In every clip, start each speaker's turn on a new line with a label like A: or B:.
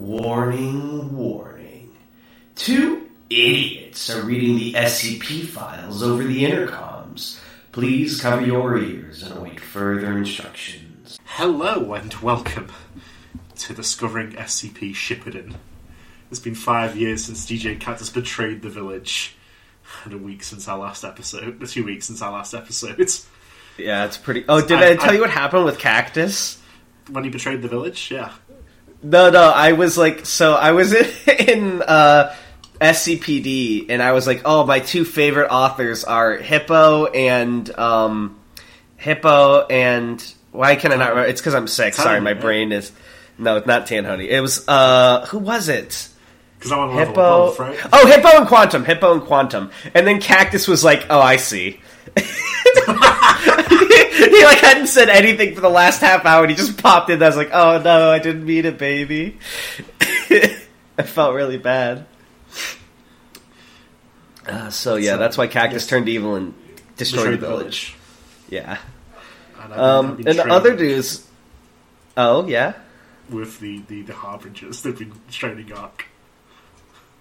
A: Warning, warning. Two idiots are reading the SCP files over the intercoms. Please cover your ears and await further instructions.
B: Hello and welcome to Discovering SCP Shipperton. It's been five years since DJ Cactus betrayed the village, and a week since our last episode. Two weeks since our last episode.
A: Yeah, it's pretty. Oh, did
B: I-
A: I, tell
B: I-
A: you what happened with Cactus?
B: When he betrayed the village, yeah.
A: No, no, I was like, so I was in, in uh, SCPD, and I was like, oh, my two favorite authors are Hippo and um, Hippo and why can I not? remember? It's because I'm sick. Sorry, my brain is. No, it's not Tanhony. It was uh, who was it?
B: Because on level
A: Hippo.
B: above, right?
A: Oh, Hippo and Quantum. Hippo and Quantum. And then Cactus was like, "Oh, I see." he like hadn't said anything for the last half hour, and he just popped in. I was like, "Oh no, I didn't mean it, baby." I felt really bad. Uh, so yeah,
B: So,
A: that's why Cactus
B: yes.
A: turned evil and destroyed
B: Betrayed
A: the village. Yeah.
B: Been- I've
A: Um, and the other dudes. Oh yeah.
B: With the, the, the Harbingers, they've been training Ark.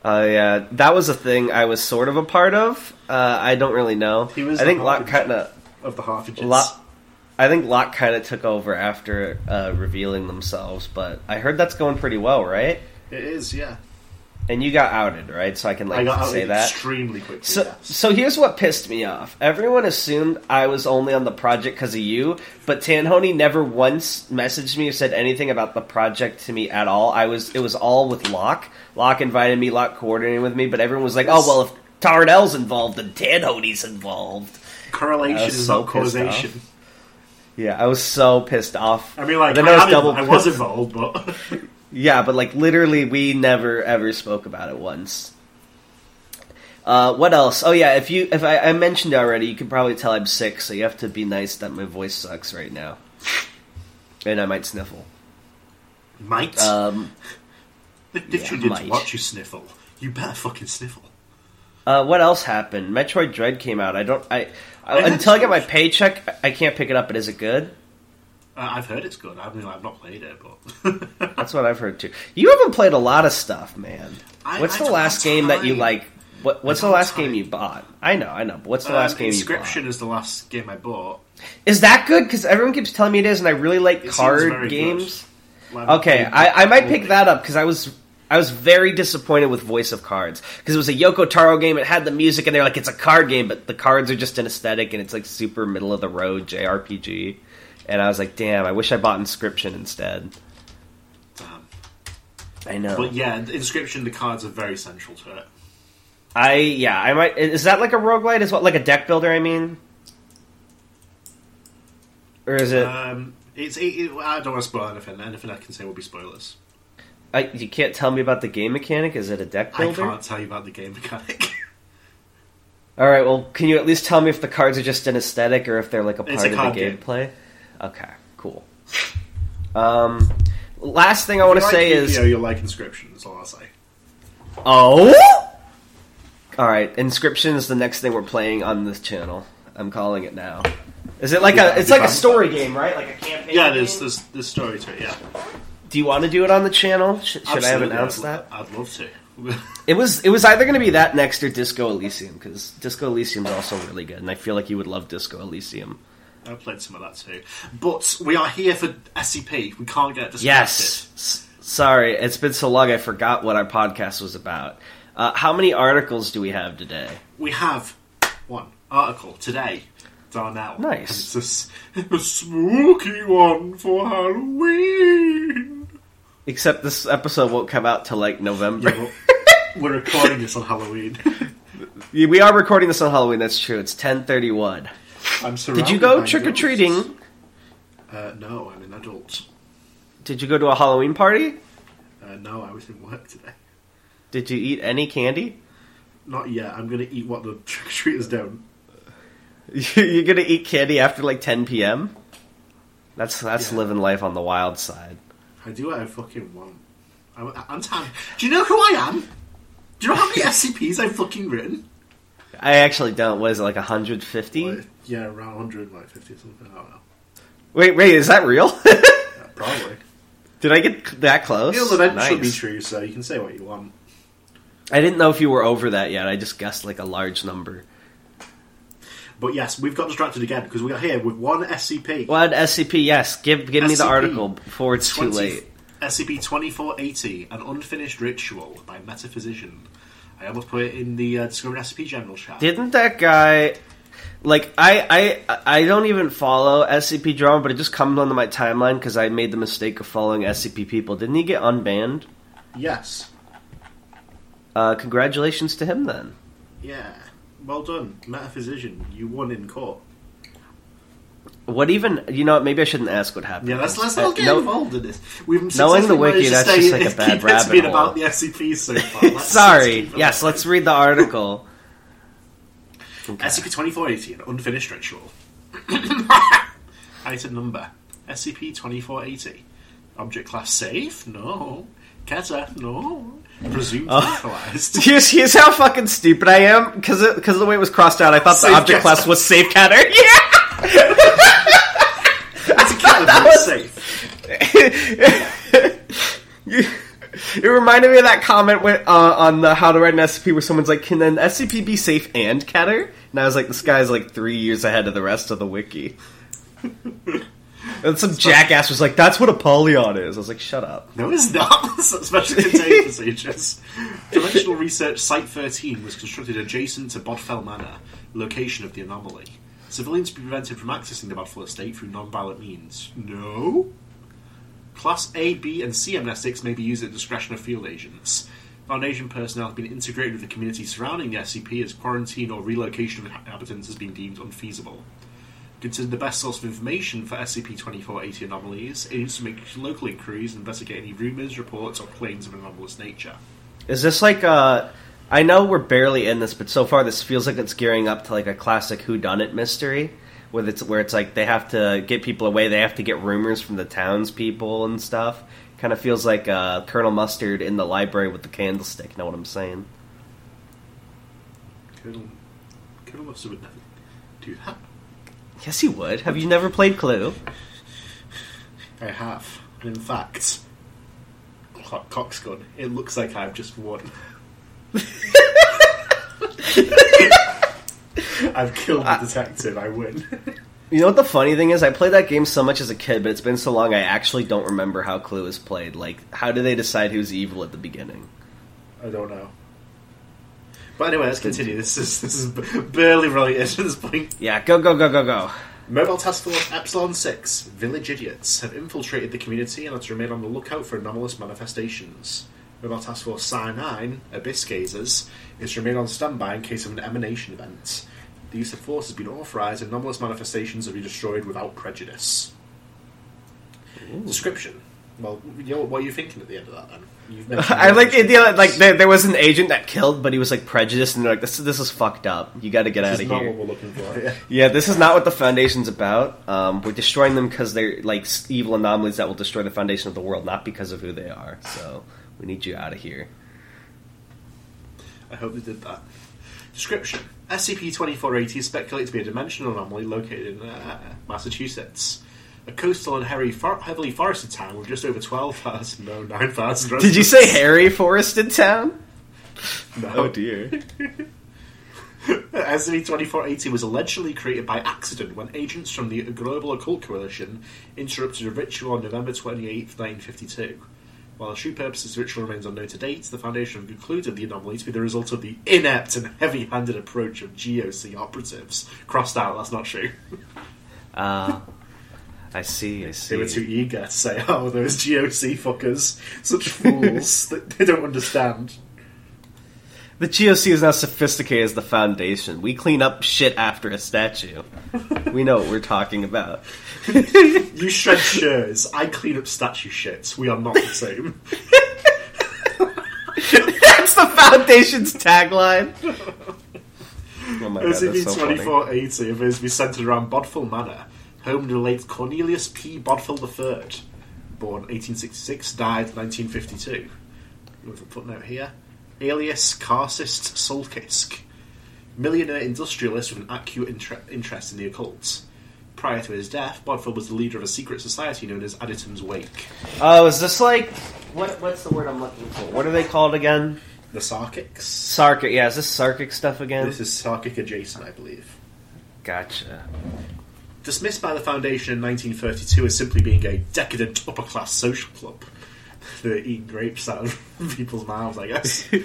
A: Uh, yeah, that was a thing I was sort of a part of. Uh, I don't really know.
B: He was
A: I think
B: the
A: Locke
B: Harbinger.
A: kind of
B: Of the Harbingers.
A: Locke. I think Locke kind of took over after uh, revealing themselves, but I heard that's going pretty well, right?
B: It is, yeah.
A: And you got outed, right? So I can like
B: I got
A: say that.
B: extremely quickly.
A: So,
B: yes.
A: so here's what pissed me off. Everyone assumed I was only on the project because of you, but Tanhony never once messaged me or said anything about the project to me at all. I was it was all with Locke. Locke invited me, Locke coordinated with me, but everyone was like, "Oh well, if Tarnell's involved, then Tanhony's involved."
B: Correlation is
A: so
B: not causation.
A: Yeah, I was so pissed off.
B: I mean, like,
A: Then
B: I,
A: I was double
B: I was
A: pissed.
B: involved, but
A: Yeah, but like literally, we never ever spoke about it once. Uh, what else? Oh yeah, if you if I, I mentioned it already, you can probably tell I'm sick, so you have to be nice that my voice sucks right now, and I might sniffle.
B: might.
A: Um,
B: if
A: yeah,
B: you did
A: might.
B: watch you sniffle, you better fucking sniffle.
A: uh, what else happened? Metroid Dread came out. I don't. I, I
B: I
A: until I get my paycheck, I can't pick it up. But is it good?
B: Uh, I've heard it's good. I mean, I've not played it, but
A: That's what I've heard too. You haven't played a lot of stuff, man.
B: I-
A: what's
B: I
A: the
B: don't
A: last
B: have
A: game that you like? What, what's the last
B: have
A: game you bought? I know, I know. But what's the
B: Um,
A: last game you bought?
B: Inscryption is the last game I bought.
A: Is that good? Because everyone keeps telling me it is, and I really like
B: It
A: card games.
B: good.
A: Okay, I, I might pick that up because I was I was very disappointed with Voice of Cards because it was a Yoko Taro game. It had the music, and they're like it's a card game, but the cards are just an aesthetic, and it's like super middle of the road JRPG. And I was like, damn, I wish I bought Inscryption instead.
B: Damn.
A: I know.
B: But yeah, the Inscryption, the cards are very central to it.
A: I yeah, I might. Is that like a roguelite? Is what like a deck builder? I mean, or is it?
B: Um, it's. It, it, I don't want to spoil anything. Anything I can say will be spoilers.
A: I, you can't tell me about the game mechanic. Is it a deck builder?
B: I can't tell you about the game mechanic.
A: All right. Well, can you at least tell me if the cards are just an aesthetic or if they're like a part
B: a
A: of the
B: game.
A: gameplay? Okay. Cool. Um, last thing I want to
B: you
A: say is
B: you'll like Inscryption. That's all I'll say.
A: oh. All right. Inscryption is the next thing we're playing on this channel. I'm calling it now. Is it like a? It's like a story game, right? Like a campaign.
B: Yeah, there's
A: game?
B: there's, there's story to it. Yeah,
A: Do you want to do it on the channel? Sh- should I have announced that?
B: I'd love to.
A: It was it was either going to be that next or Disco Elysium because Disco Elysium is also really good, and I feel like you would love Disco Elysium.
B: I played some of that too. But we are here for SCP. We can't get distracted.
A: Yes. S- sorry, it's been so long I forgot what our podcast was about. Uh, how many articles do we have today?
B: We have one article today. Darnell.
A: Nice.
B: It's a spooky one for Halloween.
A: Except this episode won't come out till like November.
B: Yeah, well, we're recording this on Halloween.
A: Yeah, we are recording this on Halloween. That's true. It's ten thirty one.
B: I'm surrounded
A: Did you go trick or treating?
B: Uh, no, I'm an adult.
A: Did you go to a Halloween party?
B: Uh, no, I was in work today.
A: Did you eat any candy?
B: Not yet. I'm going to eat what the trick or treaters don't.
A: You're gonna eat candy after like ten p.m. That's that's
B: Yeah.
A: living life on the wild side.
B: I do what I fucking want. I'm, I'm tan. Do you know who I am? Do you know how many SCPs I've fucking written?
A: I actually don't. What is it like hundred fifty?
B: Like, yeah, around 100, like 50 or something. I don't know.
A: Wait, wait, is that real?
B: Yeah, probably.
A: Did I get that close?
B: It'll eventually be true, so you can say what you want.
A: I didn't know if you were over that yet. I just guessed like a large number.
B: But yes, we've got distracted again because we are here with one SCP.
A: One SCP? Yes, give give me the article before it's too late.
B: SCP 2480, An Unfinished Ritual by Metaphysician. I almost put it in the uh, Discovery SCP General chat.
A: Didn't that guy? Like I, I, I don't even follow SCP drama, but it just comes onto my timeline because I made the mistake of following SCP people. Didn't he get unbanned?
B: Yes.
A: Uh, congratulations to him then.
B: Yeah. Well done, Metaphysician. You won in court.
A: What even? You know, what, maybe I shouldn't ask what happened.
B: Yeah, let's let's
A: Uh,
B: not get
A: no-
B: involved in this. We've
A: Knowing the wiki, that's just like a bad
B: keep it to
A: rabbit hole.
B: about the SCP so far.
A: Sorry. Yes, let's read the article. Okay.
B: SCP 2480, an unfinished ritual. Item number SCP 2480. Object class safe? No. Keter? No. Presumed
A: Oh.
B: neutralized.
A: Here's, here's how fucking stupid I am because because of the way it was crossed out. I thought the object
B: cat.
A: class was safe catter. Yeah.
B: It's a cat but it's safe.
A: It reminded me of that comment with, uh, on the How to Write an SCP where someone's like, "Can an SCP be safe and catter?" And I was like, "This guy's like three years ahead of the rest of the wiki." And some jackass was like, "That's what Apollyon is." I was like, "Shut up."
B: No, it's not. Special contained procedures. Dimensional Research Site 13 was constructed adjacent to Bodfell Manor, location of the anomaly. Civilians be prevented from accessing the Bodfell estate through non-violent means. No. Class A, B, and C amnestics may be used at the discretion of field agents. Foundation personnel have been integrated with the community surrounding the SCP as quarantine or relocation of inhabitants has been deemed unfeasible. Considered the best source of information for SCP-2480 anomalies, It aims to make local inquiries and investigate any rumours, reports, or claims of anomalous nature.
A: Is this like uh I know we're barely in this, but so far this feels like it's gearing up to like a classic Who Done It mystery, where it's where it's like they have to get people away, they have to get rumors from the townspeople and stuff. Kind of feels like uh, Colonel Mustard in the library with the candlestick. Know what I'm saying?
B: Colonel, Colonel Mustard would never do that.
A: Yes, you would. Have you never played Clue?
B: I have. And in fact, Co- Coxgun, it looks like I've just won. I've killed the uh, detective, I win.
A: You know what the funny thing is? I played that game so much as a kid, but it's been so long I actually don't remember how Clue is played. Like, how do they decide who's evil at the beginning?
B: I don't know. But anyway, let's continue. This is this is barely related at this point.
A: Yeah, go go go go go.
B: Mobile Task Force Epsilon 6, Village Idiots, have infiltrated the community and are to remain on the lookout for anomalous manifestations. Mobile Task Force Psi 9, Abyss Gazers, is to remain on standby in case of an emanation event. The use of force has been authorised and anomalous manifestations will be destroyed without prejudice. Description. Well, you know, what are you thinking at the end of that then? You've mentioned
A: I like the idea that, like there, there was an agent that killed, but he was like prejudiced, and they're like, "This this is fucked up. You got to get out
B: This
A: of
B: is not
A: here."
B: what we're looking for. Yeah.
A: Yeah, this is not what the Foundation's about. Um, we're destroying them because they're like evil anomalies that will destroy the foundation of the world, not because of who they are. So we need you out of here.
B: I hope they did that. Description: SCP-2480 is speculated to be a dimensional anomaly located in uh, Massachusetts, a coastal and heavily, for- heavily forested town with just over twelve thousand, no, nine thousand.
A: Did you say Harry Forested Town?
B: No.
A: Oh dear.
B: SCP-2480 was allegedly created by accident when agents from the Global Occult Coalition interrupted a ritual on November 28, 1952. While the true purpose of the ritual remains unknown to date, the Foundation concluded the anomaly to be the result of the inept and heavy-handed approach of GOC operatives. Crossed out, that's not true.
A: Uh, I see. I see.
B: They were too eager to say, oh, those GOC fuckers, such fools that they don't understand.
A: The GOC is not sophisticated as the Foundation. We clean up shit after a statue. we know what we're talking about.
B: You shred shirts, I clean up statue shit. We are not the same.
A: That's the Foundation's tagline. Oh my god, that's so funny.
B: SCP-2480 appears to be centered around Bodfell Manor, home to the late Cornelius P. Bodfell III, born 1866, died 1952. With a footnote here. Alias Karcist Solkisk, millionaire industrialist with an acute interest in the occult. Prior to his death, Bodfell was the leader of a secret society known as Addison's Wake.
A: Oh, is this like what? What's the word I'm looking for? What are they called again?
B: The Sarkics.
A: Sarkic. Yeah, is this Sarkic stuff again?
B: This is Sarkic adjacent, I believe.
A: Gotcha.
B: Dismissed by the Foundation in 1932 as simply being a decadent upper class social club. They're eating grapes out of people's mouths, I guess.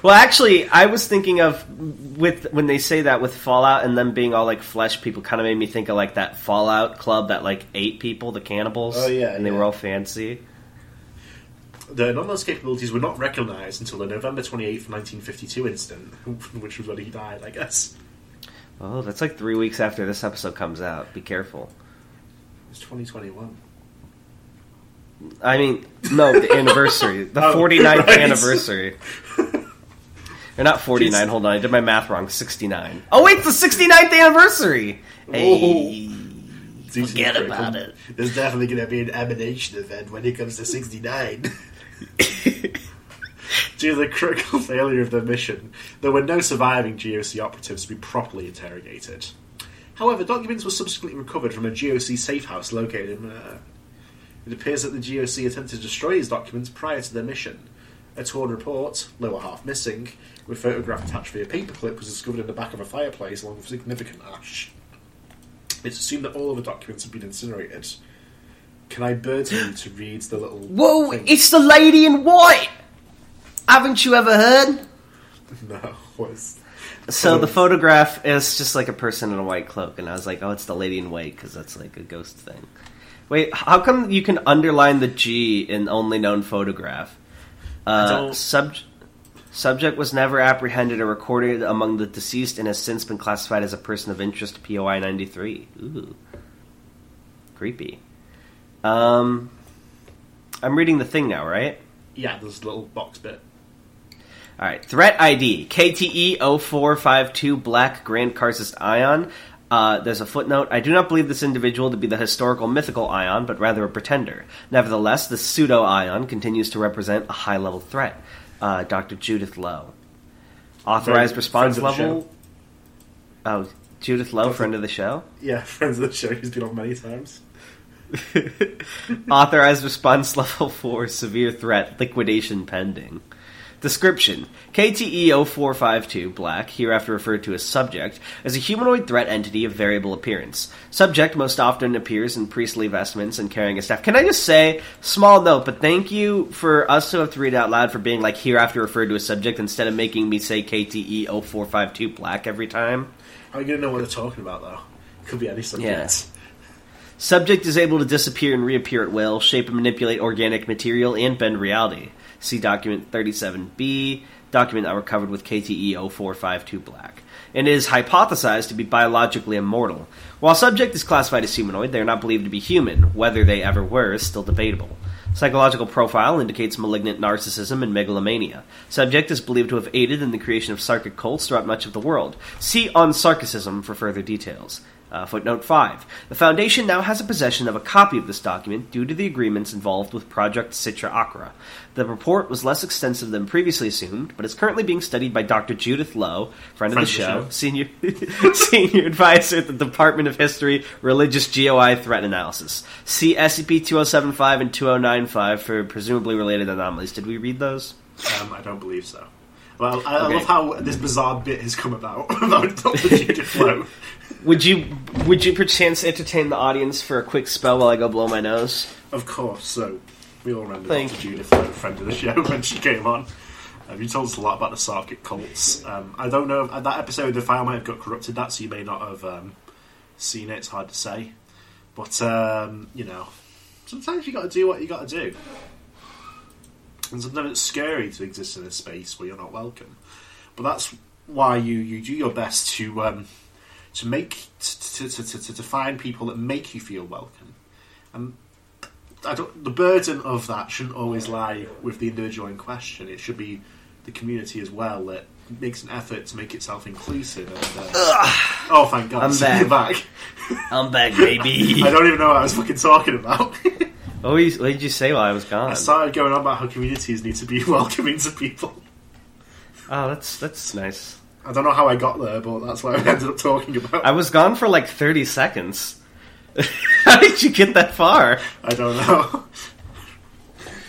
A: Well, actually, I was thinking of with when they say that with Fallout and them being all like flesh people, kind of made me think of like that Fallout club that like ate people, the cannibals.
B: Oh, yeah,
A: and they were all fancy.
B: The anomalous capabilities were not recognised until the November 28th, 1952 incident, which was when he died, I guess.
A: Oh, that's like three weeks after this episode comes out. Be careful.
B: It's 2021.
A: I mean, no, the anniversary, the
B: Oh,
A: 49th
B: right.
A: anniversary. Or not 49,
B: Jeez.
A: hold on, I did my math wrong. 69. Oh, wait, it's the 69th anniversary! Hey.
B: Decent
A: Forget about it.
B: There's definitely going to be an emanation event when it comes to 69. Due to the critical failure of their mission, there were no surviving GOC operatives to be properly interrogated. However, documents were subsequently recovered from a GOC safe house located in. Uh, it appears that the GOC attempted to destroy these documents prior to their mission. A torn report, lower half missing, with photograph attached via paperclip, was discovered in the back of a fireplace along with significant ash. It's assumed that all of the documents have been incinerated. Can I burden you to read the little.
A: Whoa,
B: thing?
A: it's the lady in white! Haven't you ever heard?
B: No, what's.
A: So the photograph is just like a person in a white cloak, and I was like, "Oh, it's the lady in white" because that's like a ghost thing. Wait, how come you can underline the G in only known photograph? Uh, sub- subject was never apprehended or recorded among the deceased, and has since been classified as a person of interest. POI ninety three. Ooh, creepy. Um, I'm reading the thing now, right?
B: Yeah, there's a little box bit.
A: All right, threat ID KTE 0452 Black Grand Karcist Ion. Uh, there's a footnote. I do not believe this individual to be the historical mythical Ion, but rather a pretender. Nevertheless, the pseudo Ion continues to represent a high level threat. Uh, Dr. Judith Lowe. Authorized
B: Friend-
A: response level. Oh, Judith Lowe, friend of the show.
B: Yeah, friends of the show, he's been on many times.
A: Authorized response level 4, severe threat, liquidation pending. Description KTE 0452, Black, hereafter referred to as Subject, is a humanoid threat entity of variable appearance. Subject most often appears in priestly vestments and carrying a staff. Can I just say, small note, but thank you for us to have to read out loud for being like hereafter referred to as Subject instead of making me say KTE 0452, Black every time.
B: How are you going to know what they're talking about, though? Could be any subject.
A: Yeah. Subject is able to disappear and reappear at will, shape and manipulate organic material, and bend reality. See document 37B, document now recovered with KTE 0452 Black. And is hypothesized to be biologically immortal. While subject is classified as humanoid, they are not believed to be human. Whether they ever were is still debatable. Psychological profile indicates malignant narcissism and megalomania. Subject is believed to have aided in the creation of Sarkic cults throughout much of the world. See on Sarkicism for further details. Uh, footnote 5. The Foundation now has a possession of a copy of this document due to the agreements involved with Project Citra Akra. The report was less extensive than previously assumed, but is currently being studied by Dr. Judith Lowe, friend, of the show,
B: show.
A: senior senior advisor at the Department of History Religious GOI Threat Analysis. See SCP 2075 and 2095 for presumably related anomalies. Did we read those?
B: Um, I don't believe so. Well, I, I
A: Okay.
B: love how this bizarre bit has come about about Dr. Judith Flow.
A: Would you would you perchance entertain the audience for a quick spell while I go blow my nose?
B: Of course, so we all remember
A: Thank
B: Dr. Judith Flow, friend of the show, when she came on. Um, you told us a lot about the Sarkic cults. Um, I don't know, if, that episode, the file might have got corrupted, that, so you may not have um, seen it, it's hard to say. But, um, you know, sometimes you got to do what you got to do. And sometimes it's scary to exist in a space where you're not welcome. But that's why you, you do your best to um, to make to, to, to, to, find people that make you feel welcome. And I don't, the burden of that shouldn't always lie with the individual in question. It should be the community as well that makes an effort to make itself inclusive. And, uh, oh, thank God!
A: I'm back.
B: back.
A: I'm back, baby.
B: I don't even know what I was fucking talking about.
A: What, you- what did you say while I was gone?
B: I started going on about how communities need to be welcoming to people.
A: Oh, that's that's nice.
B: I don't know how I got there, but that's what I ended up talking about.
A: I was gone for like 30 seconds. How did you get that far?
B: I don't know.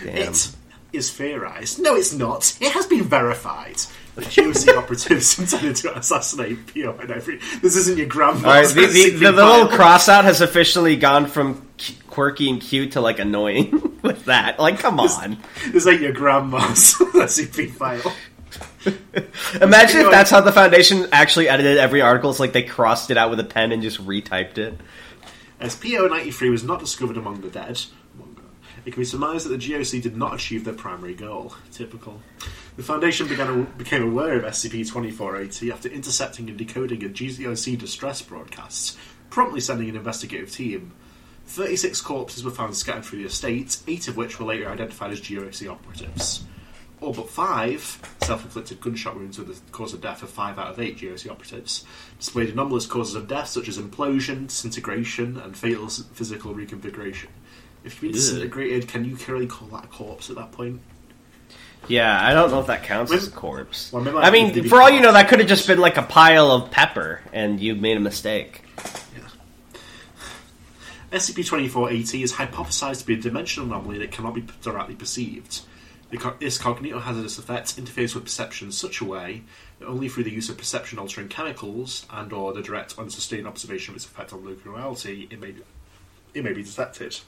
A: Damn.
B: It is theorized. No, it's not. It has been verified. The GOC operatives intended to assassinate Pio and every. This isn't your grandma's.
A: All right, the, the, the, the little
B: file.
A: cross out has officially gone from quirky and cute to like annoying with that. Like, come on.
B: This ain't your grandma's SCP file.
A: Imagine if that's how the Foundation actually edited every article. It's like they crossed it out with a pen and just retyped it.
B: As PO93 was not discovered among the dead, it can be surmised that the GOC did not achieve their primary goal. Typical. The Foundation began became aware of SCP-2480 after intercepting and decoding a GOC distress broadcast, promptly sending an investigative team. 36 corpses were found scattered through the estate, eight of which were later identified as GOC operatives. All but five self-inflicted gunshot wounds were the cause of death of five out of eight GOC operatives, displayed anomalous causes of death such as implosion, disintegration, and fatal physical reconfiguration. If you've been disintegrated, can you really call that a corpse at that point?
A: Yeah, I don't know if that counts as a corpse.
B: Well,
A: I
B: like
A: mean, for all you know, that could have just been like a pile of pepper, and you've made a mistake.
B: SCP-2480 is hypothesized to be a dimensional anomaly that cannot be directly perceived. Its cognitohazardous effects interface with perception in such a way that only through the use of perception-altering chemicals and or the direct unsustained observation of its effect on local reality, it may be, it may be detected.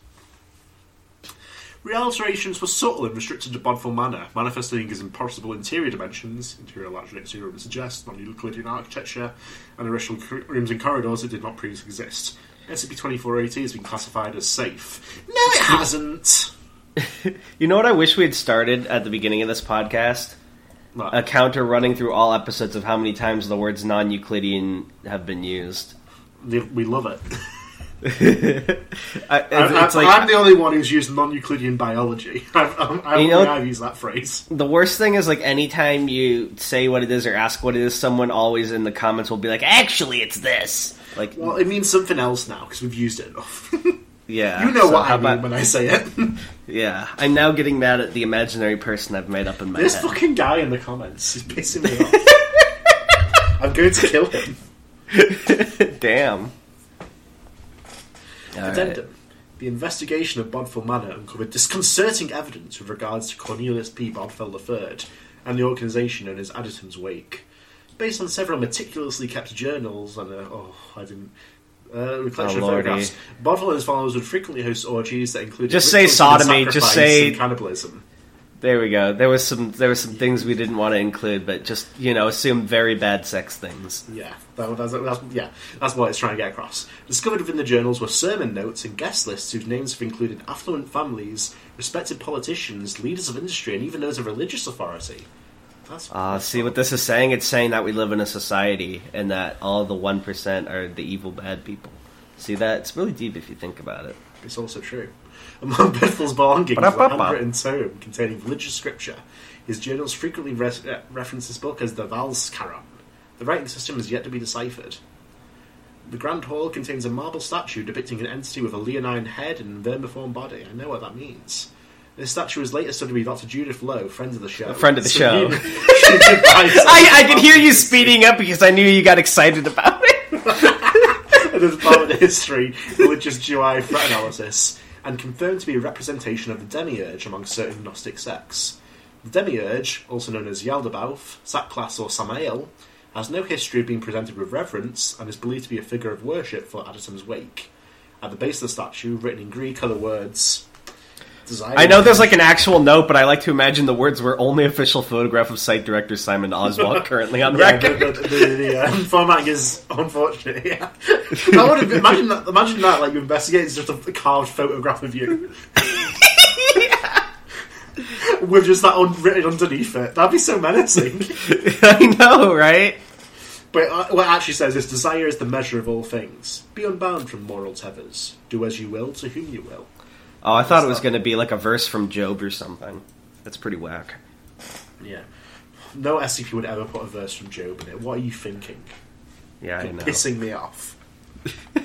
B: Realterations were subtle and restricted to Bodfell Manor, manifesting as impossible interior dimensions, interior largely exterior would suggest, non-Euclidean architecture, and original rooms and corridors that did not previously exist. SCP-2480 has been classified as safe. No, it hasn't!
A: You know what I wish we had started at the beginning of this podcast?
B: Well,
A: A counter running through all episodes of how many times the words non-Euclidean have been used.
B: we love it.
A: I,
B: I,
A: it's
B: I,
A: like
B: I'm the only one who's used non-Euclidean biology. I've, I'm, I
A: You know-
B: I've used that phrase.
A: the worst thing is like anytime you say what it is or ask what it is, someone always in the comments will be like, "Actually, it's this." Like,
B: Well, it means something else now because we've used it enough.
A: Yeah,
B: you know
A: so
B: what I mean
A: about-
B: when I say it.
A: Yeah, I'm now getting mad at the imaginary person I've made up in my
B: this
A: head.
B: This fucking guy in the comments is pissing me off. I'm going to kill him.
A: Damn. All right.
B: Addendum. The investigation of Bodfell Manor uncovered disconcerting evidence with regards to Cornelius P. Bodfell III and the organisation known as Addison's Wake. Based on several meticulously kept journals and a, oh, I didn't. Uh, collection
A: Oh,
B: of photographs. Bodfell and his followers would frequently host orgies that included
A: Just say sodomy, just say-
B: and cannibalism.
A: There we go. There was some there were some things we didn't want to include, but just you know assume very bad sex things.
B: Yeah, that, that's, that's, yeah, that's what it's trying to get across. Discovered within the journals were sermon notes and guest lists whose names have included affluent families, respected politicians, leaders of industry, and even those of religious authority. That's,
A: Uh,
B: that's
A: see what this is saying? It's saying that we live in a society and that all the one percent are the evil bad people. See that? It's really deep if you think about it.
B: It's also true. Among Bethel's belongings was a handwritten tome containing religious scripture. His journals frequently res- uh, reference this book as the Valskaran. The writing system is yet to be deciphered. The Grand Hall contains a marble statue depicting an entity with a leonine head and vermiform body. I know what that means. This statue was later said studied by Dr. Judith Lowe, friend of the show.
A: A friend of the
B: So
A: show.
B: you- she advised us
A: I, I could hear you speeding up because I knew you got excited about it.
B: and as part of the history, religious GI threat analysis, and confirmed to be a representation of the demiurge among certain Gnostic sects. The demiurge, also known as Yaldabaoth, Saklas, or Samael, has no history of being presented with reverence and is believed to be a figure of worship for Addison's wake. At the base of the statue, written in Greek, are the words. Desire
A: I know there's like an actual note, but I like to imagine the words were only official photograph of site director Simon Oswald currently on
B: Yeah,
A: record.
B: the, the, the, the um, formatting is unfortunate. Yeah, I would have imagine that. Imagine that, like you investigate, it's just a carved photograph of you, with just that un- written underneath it. That'd be so menacing.
A: I know, right?
B: But uh, what it actually says is, "Desire is the measure of all things. Be unbound from moral tethers. Do as you will to whom you will."
A: Oh, I thought it was going to be like a verse from Job or something. That's pretty whack.
B: Yeah. No SCP would ever put a verse from Job in it. What are you thinking?
A: Yeah, I
B: You're
A: know.
B: pissing me off.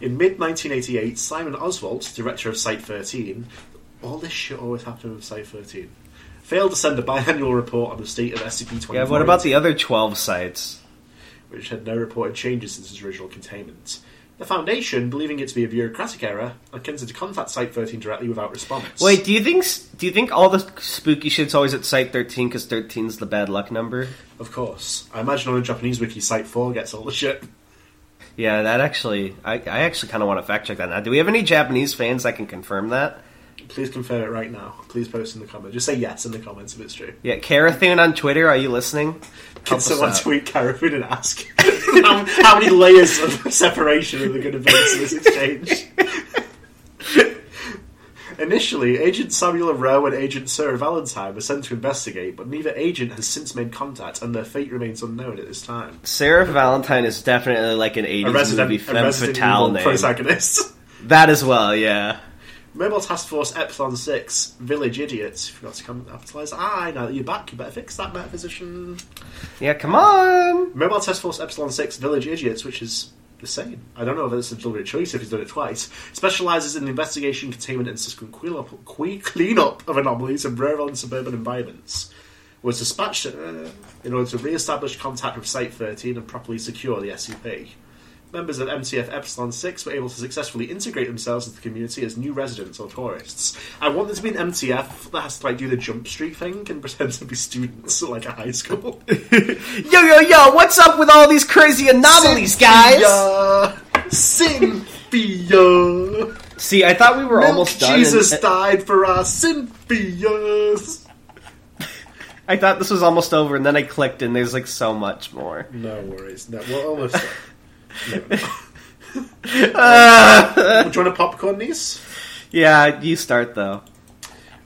B: In mid 1988, Simon Oswald, director of Site 13, all this shit always happened with Site 13, failed to send a biannual report on the state of SCP 24,
A: Yeah, what about the other 12 sites?
B: which had no reported changes since its original containment. The Foundation, believing it to be a bureaucratic error, attempted to contact Site 13 directly without response.
A: Wait, do you think do you think all the spooky shit's always at Site 13 because 13's the bad luck number?
B: Of course. I imagine on the Japanese wiki, Site 4 gets all the shit.
A: Yeah, that actually, I, I actually kind of want to fact check that now. Do we have any Japanese fans that can confirm that?
B: Please confirm it right now. Please post in the comments. Just say yes in the comments if it's true.
A: Yeah, Karathun on Twitter, are you listening?
B: Can
A: Help
B: someone tweet Carafin and ask how, how many layers of separation are there going to be in this exchange? Initially, Agent Samuel Rowe and Agent Sarah Valentine were sent to investigate, but neither agent has since made contact, and their fate remains unknown at this time.
A: Sarah Valentine is definitely like an 80s
B: A resident,
A: movie
B: a
A: femme
B: resident
A: fatale
B: evil
A: name.
B: protagonist.
A: That as well, yeah.
B: Mobile Task Force Epsilon 6, Village Idiots. Forgot to capitalise. Ah, now that you're back, you better fix that, metaphysician.
A: Yeah, come on!
B: Mobile Task Force Epsilon 6 Village Idiots, which is the same. I don't know if it's a deliberate choice if he's done it twice. Specialises in the investigation, containment, and subsequent cleanup, que- cleanup of anomalies in rural and suburban environments. Was dispatched uh, in order to re establish contact with Site 13 and properly secure the SCP. Members of MTF Epsilon 6 were able to successfully integrate themselves into the community as new residents or tourists. I want there to be an MTF that has to like do the jump street thing and pretend to be students at like a high school.
A: Yo, yo, yo, what's up with all these crazy anomalies, guys?
B: Cynthia! Cynthia!
A: See, I thought we were almost done.
B: Jesus
A: and-
B: died for us, Cynthia!
A: I thought this was almost over, and then I clicked, and there's like so much more.
B: No worries. No, we're almost.
A: Uh,
B: Do you want to popcorn these?
A: yeah, you start though.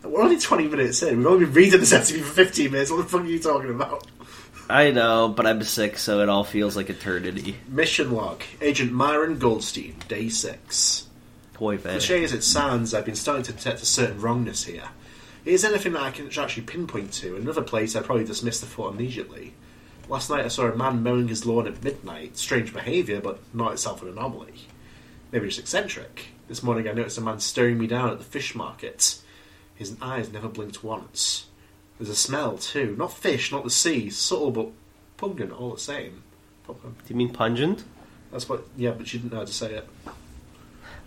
B: We're only 20 minutes in. We've only been reading this recipe for 15 minutes. What the fuck are you talking about?
A: I know, but I'm sick, so it all feels like eternity.
B: Mission log. Agent Myron Goldstein, day 6.
A: Boy.
B: Cliche as it sounds, I've been starting to detect a certain wrongness here. Is anything that I can actually pinpoint to? Another place I'd probably dismiss the thought immediately. Last night I saw a man mowing his lawn at midnight. Strange behaviour, but not itself an anomaly. Maybe just eccentric. This morning I noticed a man staring me down at the fish market. His eyes never blinked once. There's a smell too. Not fish, not the sea. Subtle but pungent all the same.
A: Do you mean pungent?
B: That's what. Yeah, but she didn't know how to say it.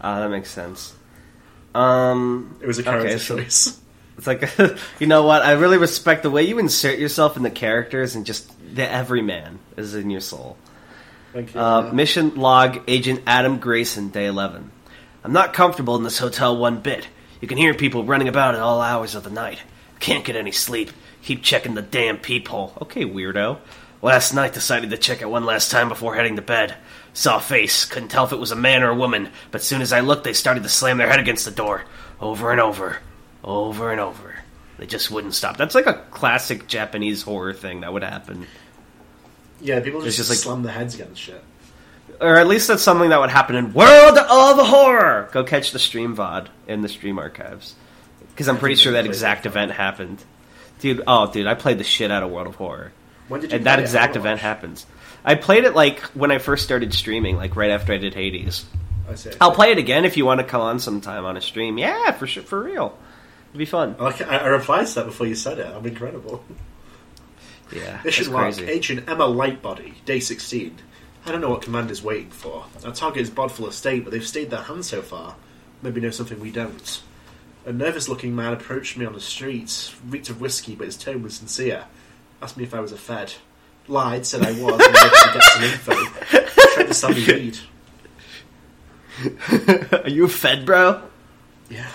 A: Ah, that makes sense. Um,
B: It was a character
A: Okay, so-
B: choice.
A: it's like, you know what? I really respect the way you insert yourself in the characters and just the everyman is in your soul.
B: Thank you.
A: Uh, mission log Agent Adam Grayson, day 11. I'm not comfortable in this hotel one bit. You can hear people running about at all hours of the night. Can't get any sleep. Keep checking the damn peephole. Okay, weirdo. Last night decided to check it one last time before heading to bed. Saw a face. Couldn't tell if it was a man or a woman, but soon as I looked, they started to slam their head against the door. Over and over. Over and over. They just wouldn't stop. That's like a classic Japanese horror thing that would happen.
B: yeah, people just,
A: just like-
B: slam their heads against shit.
A: or at least that's something that would happen in World of Horror. Go catch the stream VOD in the stream archives because I'm pretty sure that exact event happened. Dude, oh dude, I played the shit out of World of Horror,
B: When did you
A: and
B: play
A: that exact
B: I
A: event happens. I played it like when I first started streaming, like right after I did Hades.
B: I see.
A: I'll play it again if you want to come on sometime on a stream. Yeah, for sure, for real. It'd be fun.
B: I, like- I I replied to that before you said it. I'm incredible.
A: Yeah,
B: Mission log,
A: crazy.
B: Agent Emma Lightbody, day 16. I don't know what command is waiting for. Our target is Bodfell Estate, but they've stayed their hand so far. Maybe know something we don't. A nervous looking man approached me on the street, reeked of whiskey, but his tone was sincere. Asked me if I was a Fed. Lied, said I was, and wanted to get some info. Tried to sell me weed.
A: Are you a Fed, bro?
B: Yeah.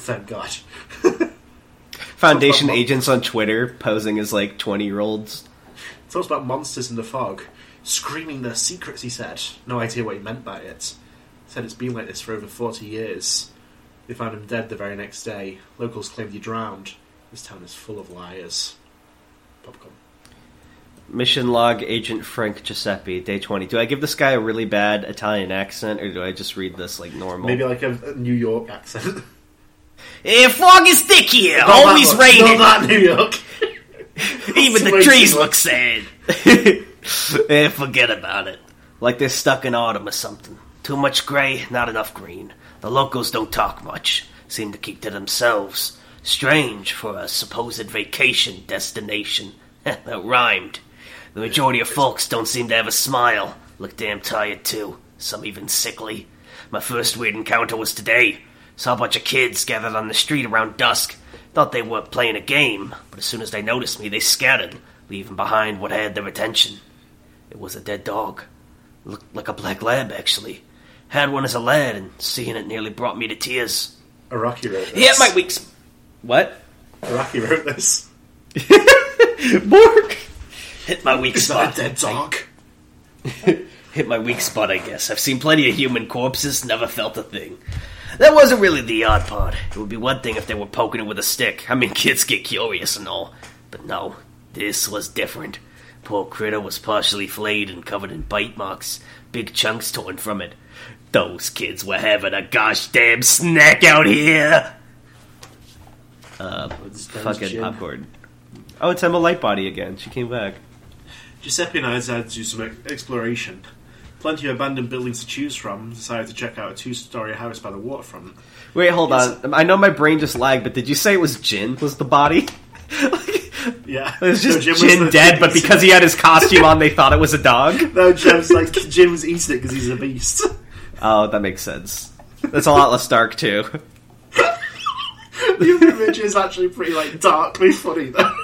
B: Thank God.
A: Foundation agents on Twitter posing as like 20 year olds.
B: Talks about monsters in the fog. Screaming their secrets, he said. No idea what he meant by it. Said it's been like this for over 40 years. They found him dead the very next day. Locals claimed he drowned. This town is full of liars. Popcorn.
A: Mission log Agent Frank Giuseppe, day 20. Do I give this guy a really bad Italian accent or do I just read this like normal?
B: Maybe like a, a New York accent.
A: Eh, fog is thick here,
B: Not
A: always raining.
B: Not that New York.
A: Even the trees look sad. eh, forget about it. Like they're stuck in autumn or something. Too much gray, not enough green. The locals don't talk much. Seem to keep to themselves. Strange for a supposed vacation destination. that rhymed. The majority of folks don't seem to have a smile. Look damn tired too. some even sickly. My first weird encounter was today. Saw a bunch of kids gathered on the street around dusk. Thought they were playing a game, but as soon as they noticed me, they scattered, leaving behind what had their attention. It was a dead dog. Looked like a black lab, actually. Had one as a lad, and seeing it nearly brought me to tears.
B: Araki wrote this.
A: He hit my weak sp- What?
B: Araki wrote this.
A: Bork! Hit my weak
B: Is that
A: spot.
B: a dead dog?
A: Hit my weak spot, I guess. I've seen plenty of human corpses, never felt a thing. That wasn't really the odd part. It would be one thing if they were poking it with a stick. I mean, kids get curious and all. But no, this was different. Poor critter was partially flayed and covered in bite marks, big chunks torn from it. Those kids were having a gosh damn snack out here! Uh, fucking popcorn. Oh, it's Emma Lightbody again. She came back.
B: Giuseppe and I decided to do some exploration. Plenty of abandoned buildings to choose from. Decided to check out a two-story house by the waterfront.
A: Wait, hold
B: Yes.
A: on. I know my brain just lagged, but did you say it was Jin was the body?
B: Yeah,
A: It was
B: No,
A: just
B: Jim
A: Jin dead, but because he had his costume on, they thought it was a dog.
B: no, Jim's like Jim was eating it because he's a beast.
A: Oh, that makes sense. That's a lot less dark too.
B: the image is actually pretty like darkly funny though.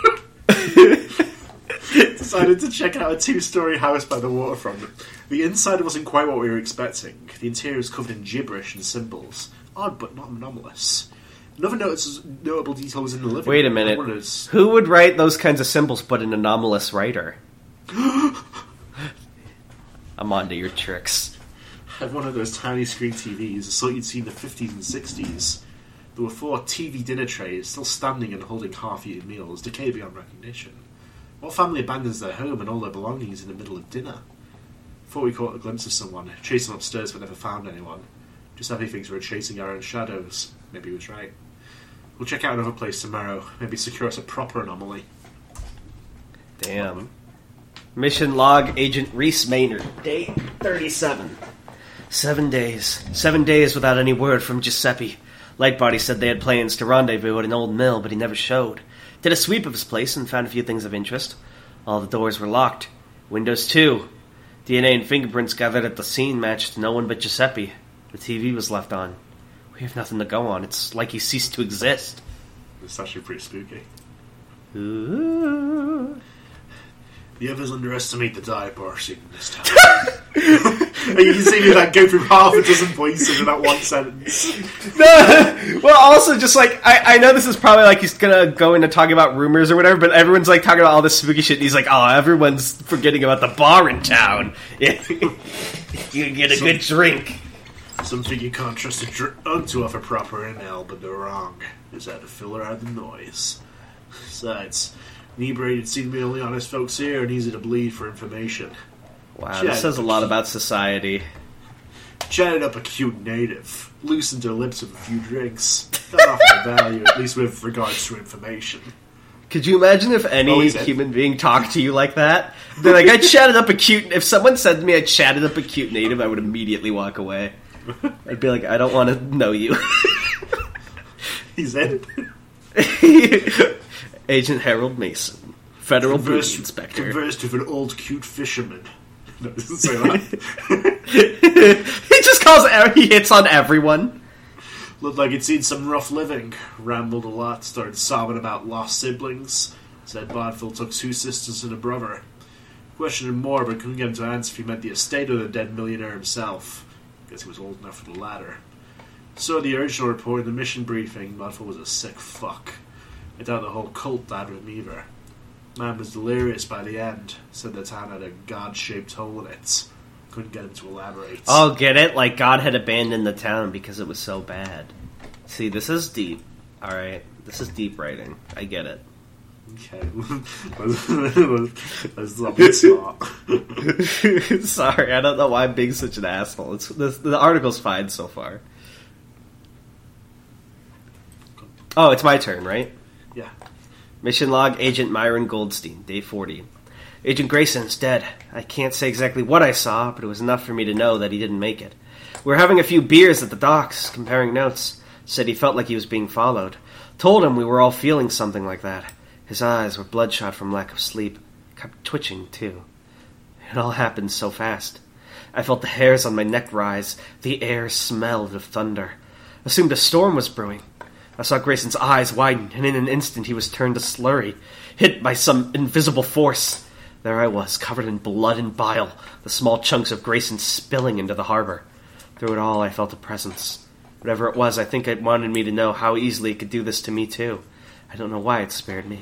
B: Decided to check out a two-story house by the waterfront. The inside wasn't quite what we were expecting. The interior was covered in gibberish and symbols, odd but not anomalous. Another notice- notable detail was in the living room.
A: Wait a minute. Who would write those kinds of symbols but an anomalous writer? I'm onto your tricks.
B: I had one of those tiny screen TVs, a sort you'd see in the 50s and 60s. There were four TV dinner trays, still standing and holding half-eaten meals, decay beyond recognition. What family abandons their home and all their belongings in the middle of dinner? Thought we caught a glimpse of someone, them upstairs but never found anyone. Just happy things were chasing our own shadows. Maybe he was right. We'll check out another place tomorrow, maybe secure us a proper anomaly.
A: Damn. Mission log Agent Reese Maynard. Day 37. Seven days. Seven days without any word from Giuseppe. Lightbody said they had plans to rendezvous at an old mill, but he never showed. Did a sweep of his place and found a few things of interest. All the doors were locked. Windows too. DNA and fingerprints gathered at the scene matched no one but Giuseppe. The TV was left on. We have nothing to go on. It's like he ceased to exist.
B: It's actually pretty spooky.
A: Ooh.
B: The others underestimate the dive bar scene in this town. and you can see me like go through half a dozen points in that one sentence.
A: well, also just like I, I know this is probably like he's gonna go into talking about rumors or whatever, but everyone's like talking about all this spooky shit. And he's like, oh, everyone's forgetting about the bar in town. you can get a good drink.
B: Something you can't trust a drug oh, to offer proper inhale, but they're wrong. Is that to filler out the noise? Besides, inebriated seem to be only honest folks here and easy to bleed for information.
A: Wow,
B: Yeah,
A: this says a lot about society.
B: Chatted up a cute native, loosened her lips with a few drinks. That offered a value, at least with regards to information.
A: Could you imagine if any
B: Oh,
A: human being talked to you like that? They're like, I chatted up a cute. If someone said to me I chatted up a cute native, I would immediately walk away. I'd be like, I don't want to know you.
B: He's in.
A: Agent Harold Mason, federal booty
B: Conversed,
A: inspector.
B: conversed with an old cute fisherman. No, doesn't say that.
A: he just calls. Air he hits on everyone.
B: Looked like he'd seen some rough living. Rambled a lot, started sobbing about lost siblings. Said Bodfell took two sisters and a brother. Questioned him more, but couldn't get him to answer if he meant the estate or the dead millionaire himself. Guess he was old enough for the latter. So the original report in the mission briefing, Bodfell was a sick fuck. I doubt the whole cult died with him either. Man was delirious by the end. Said the town had a god-shaped hole in it. Couldn't get him to elaborate.
A: Oh, get it? Like God had abandoned the town because it was so bad. See, this is deep. All right, this is deep writing. I get it.
B: Okay, let's not smart.
A: Sorry, I don't know why I'm being such an asshole. It's the, the article's fine so far. Oh, it's my turn, right?
B: Yeah,
A: Mission log Agent Myron Goldstein, day 40. Agent Grayson's dead. I can't say exactly what I saw, but it was enough for me to know that he didn't make it. We were having a few beers at the docks, comparing notes. Said he felt like he was being followed. Told him we were all feeling something like that. His eyes were bloodshot from lack of sleep. Kept twitching, too. It all happened so fast. I felt the hairs on my neck rise. The air smelled of thunder. Assumed a storm was brewing. I saw Grayson's eyes widen, and in an instant he was turned to slurry, hit by some invisible force. There I was, covered in blood and bile, the small chunks of Grayson spilling into the harbor. Through it all, I felt a presence. Whatever it was, I think it wanted me to know how easily it could do this to me, too. I don't know why it spared me.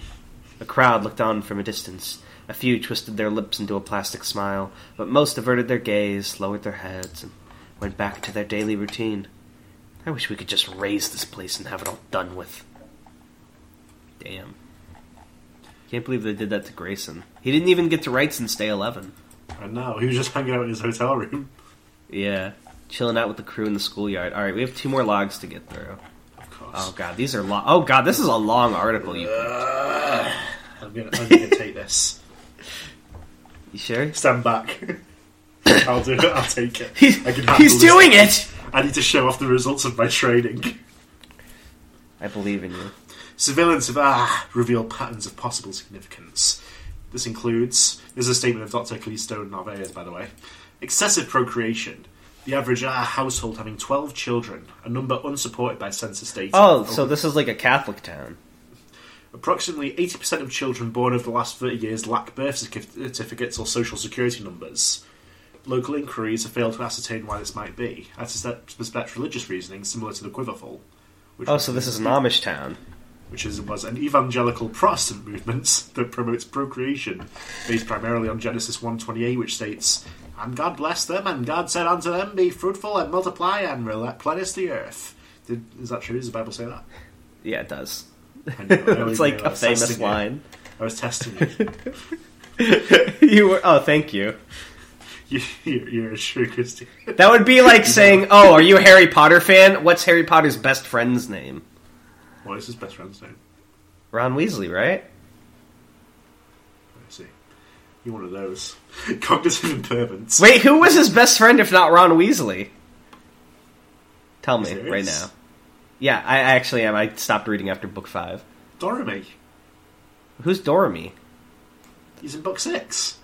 A: A crowd looked on from a distance. A few twisted their lips into a plastic smile, but most averted their gaze, lowered their heads, and went back to their daily routine. I wish we could just raze this place and have it all done with. Damn. Can't believe they did that to Grayson. He didn't even get to rights in Stay 11.
B: I know. he was just hanging out in his hotel room.
A: Yeah. Chilling out with the crew in the schoolyard. Alright, we have two more logs to get through.
B: Of course.
A: Oh god, these are long. Oh god, this is a long article. You,
B: I'm gonna, I'm gonna take this.
A: you sure?
B: Stand back. I'll do it. I'll take it.
A: He's, he's doing it!
B: I need to show off the results of my training.
A: I believe in you.
B: Surveillance of ah reveal patterns of possible significance. This includes this is a statement of Dr. Callisto Narvaez, by the way. Excessive procreation. The average ah household having twelve children, a number unsupported by census data.
A: Oh, so this is like a Catholic town.
B: Approximately 80% of children born over the last 30 years lack birth certificates or social security numbers. Local inquiries have failed to ascertain why this might be. I suspect religious reasoning similar to the Quiverful. Which
A: Oh, so this is an Amish town.
B: which is, was an evangelical Protestant movement that promotes procreation, based primarily on Genesis 1.28, which states, And God blessed them, and God said unto them, Be fruitful and multiply and replenish the earth. Did, is that true? Does the Bible say that?
A: Yeah, it does.
B: I know, I
A: it's like a famous
B: testing you.
A: line.
B: I was testing you.
A: you were. Oh, thank you.
B: You you're, you're a true Christian.
A: That would be like saying, "Oh, are you a Harry Potter fan? What's Harry Potter's best friend's name?"
B: what is his best friend's name?
A: Ron Weasley, right?
B: I see. You're one of those. Cognitive impairments.
A: Wait, who was his best friend if not Ron Weasley? Tell me right now. Yeah, I I actually am. I stopped reading after book five.
B: Dorothy.
A: Who's Dormy?
B: He's in book six.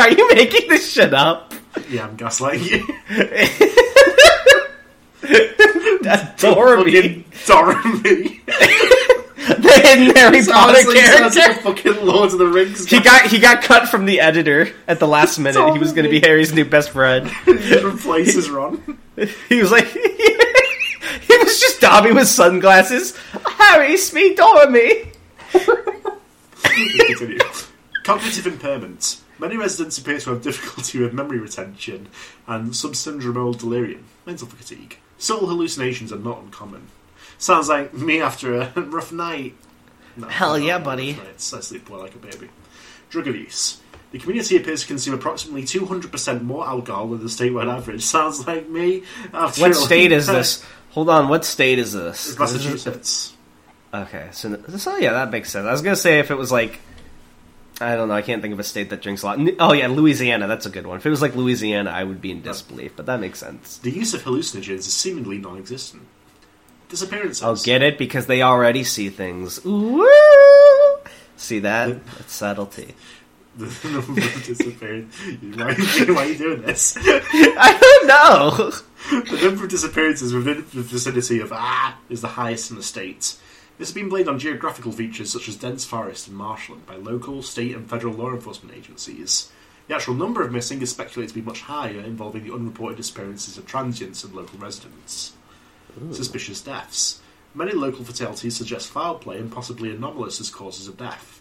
A: Are you making this shit up?
B: Yeah, I'm gaslighting you. Fucking Dorothy.
A: the hidden Harry Potter
B: Honestly, like
A: character.
B: a fucking Lord of the Rings.
A: He got he got cut from the editor at the last minute. He was going to be Harry's new best friend.
B: replaces Ron.
A: He was like, he was just Dobby with sunglasses. Harry, speak.
B: Continue. Cognitive impairment. Many residents appear to have difficulty with memory retention and subsyndromal delirium, mental fatigue. Subtle hallucinations are not uncommon. Sounds like me after a rough night. No,
A: Hell yeah, buddy.
B: nights. I sleep well like a baby. Drug abuse. The community appears to consume approximately 200% more alcohol than the statewide average. Sounds like me after
A: What state is this? Hold on, what state is this?
B: It's Massachusetts.
A: Okay, so, so yeah, that makes sense. I was gonna say if it was like, I don't know, I can't think of a state that drinks a lot. Oh yeah, Louisiana, that's a good one. If it was like Louisiana, I would be in disbelief, but that makes sense.
B: The use of hallucinogens is seemingly non-existent. Disappearances.
A: I'll get it because they already see things. Woo! See that? That's subtlety.
B: the number of disappearances. Why, why are you doing this?
A: I don't know.
B: The number of disappearances within the vicinity of Ah is the highest in the state. This has been blamed on geographical features such as dense forest and marshland by local, state, and federal law enforcement agencies. The actual number of missing is speculated to be much higher, involving the unreported disappearances of transients and local residents. Suspicious deaths. Many local fatalities suggest foul play and possibly anomalous as causes of death.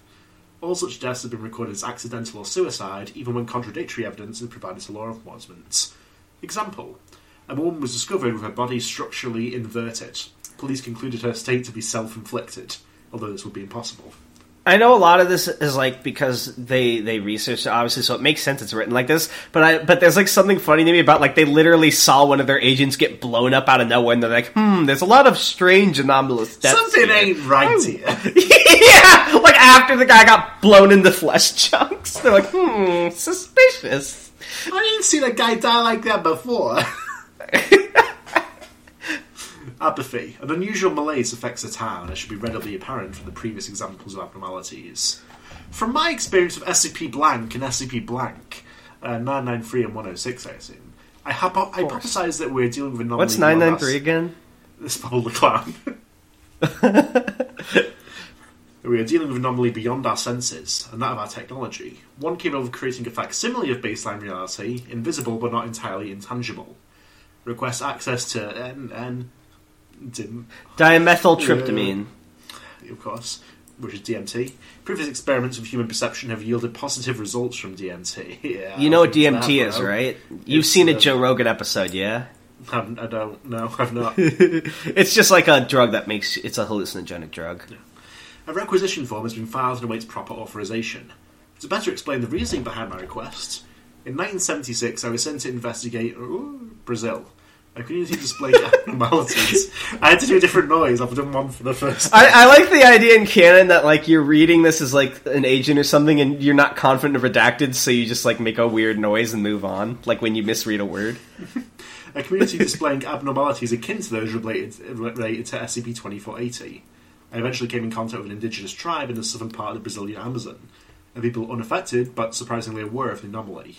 B: All such deaths have been recorded as accidental or suicide, even when contradictory evidence is provided to law enforcement. Example A woman was discovered with her body structurally inverted. Police concluded her state to be self inflicted, although this would be impossible.
A: I know a lot of this is like because they they researched it, obviously, so it makes sense it's written like this. But I but there's like something funny to me about like they literally saw one of their agents get blown up out of nowhere, and they're like, hmm, there's a lot of strange anomalous deaths.
B: Something
A: here."
B: ain't right here.
A: yeah, like after the guy got blown into flesh chunks, they're like, hmm, suspicious.
B: I didn't see a guy die like that before. Apathy. An unusual malaise affects the town, as should be readily apparent from the previous examples of abnormalities. From my experience of SCP blank and SCP blank, Uh, 993 and 106, I assume. I hypo- hypothesize that we're dealing with an anomaly.
A: What's
B: beyond
A: nine
B: our
A: nine three again?
B: This Bubble the Clown. we are dealing with an anomaly beyond our senses and that of our technology. One capable of creating a facsimile of baseline reality, invisible but not entirely intangible. Request access to N N dim,
A: Dimethyltryptamine.
B: of course, which is DMT. Previous experiments with human perception have yielded positive results from DMT. Yeah,
A: You know what DMT is, right? You've
B: It's,
A: seen a
B: uh,
A: Joe Rogan episode, yeah?
B: I'm- I don't know. I've not.
A: it's just like a drug that makes it's a hallucinogenic drug.
B: A requisition form has been filed and awaits proper authorization. To better explain the reasoning behind my request, in 1976 I was sent to investigate ooh, Brazil. A community displayed abnormalities. I had to do a different noise. I've done one for the first.
A: I, I like the idea in canon that like you're reading this as like an agent or something, and you're not confident of redacted, so you just like make a weird noise and move on, like when you misread a word.
B: A community displaying abnormalities akin to those related, related to SCP-2480. I eventually came in contact with an indigenous tribe in the southern part of the Brazilian Amazon, and people unaffected but surprisingly aware of the anomaly.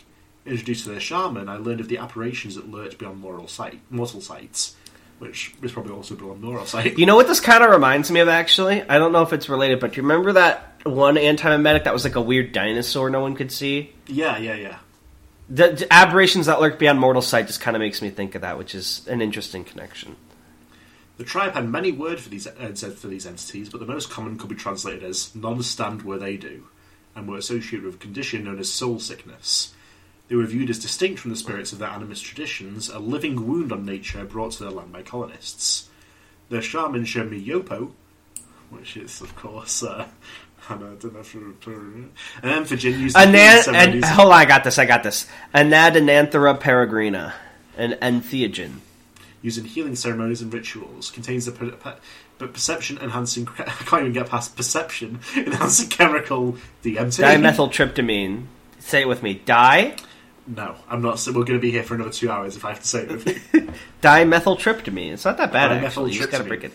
B: Introduced to their shaman, I learned of the apparitions that lurch beyond mortal, sight, mortal sights, which is probably also beyond moral sight.
A: You know what this kind of reminds me of, actually? I don't know if it's related, but do you remember that one antimemetic that was like a weird dinosaur no one could see?
B: Yeah, yeah, yeah.
A: The, the aberrations that lurk beyond mortal sight just kind of makes me think of that, which is an interesting connection.
B: The tribe had many words for these uh, for these entities, but the most common could be translated as "none stand where they do," and were associated with a condition known as soul sickness. They were viewed as distinct from the spirits of their animist traditions, a living wound on nature brought to their land by colonists. Their shaman showed me Yopo, which is, of course, uh, I don't know if an amphigen used in
A: Anan- and,
B: ceremonies.
A: hold on, I got this, I got this. Anadenanthera peregrina, an entheogen.
B: used in healing ceremonies and rituals, contains the per- per- but perception enhancing. I can't even get past perception enhancing chemical DMT.
A: Dimethyltryptamine. Say it with me. Di
B: No, I'm not. We're going to be here for another two hours if I have to say it. with you.
A: dimethyltryptamine. It's not that bad actually. You just gotta break it.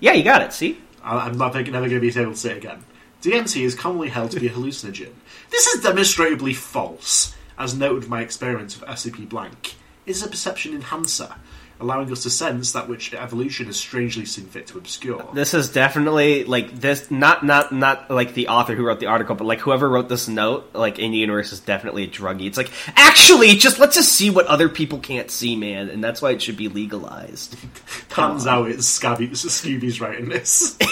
A: Yeah, you got it. See.
B: I- I'm not never going to be able to say it again. DMT is commonly held to be a hallucinogen. This is demonstrably false, as noted in my experiments with SCP blank. It is a perception enhancer, allowing us to sense that which evolution has strangely seen fit to obscure.
A: This is definitely like this. Not not not like the author who wrote the article, but like whoever wrote this note, like in the universe, is definitely a druggie. It's like actually, just let's just see what other people can't see, man, and that's why it should be legalized.
B: Turns out it's Scabby, it's Scooby's writing this.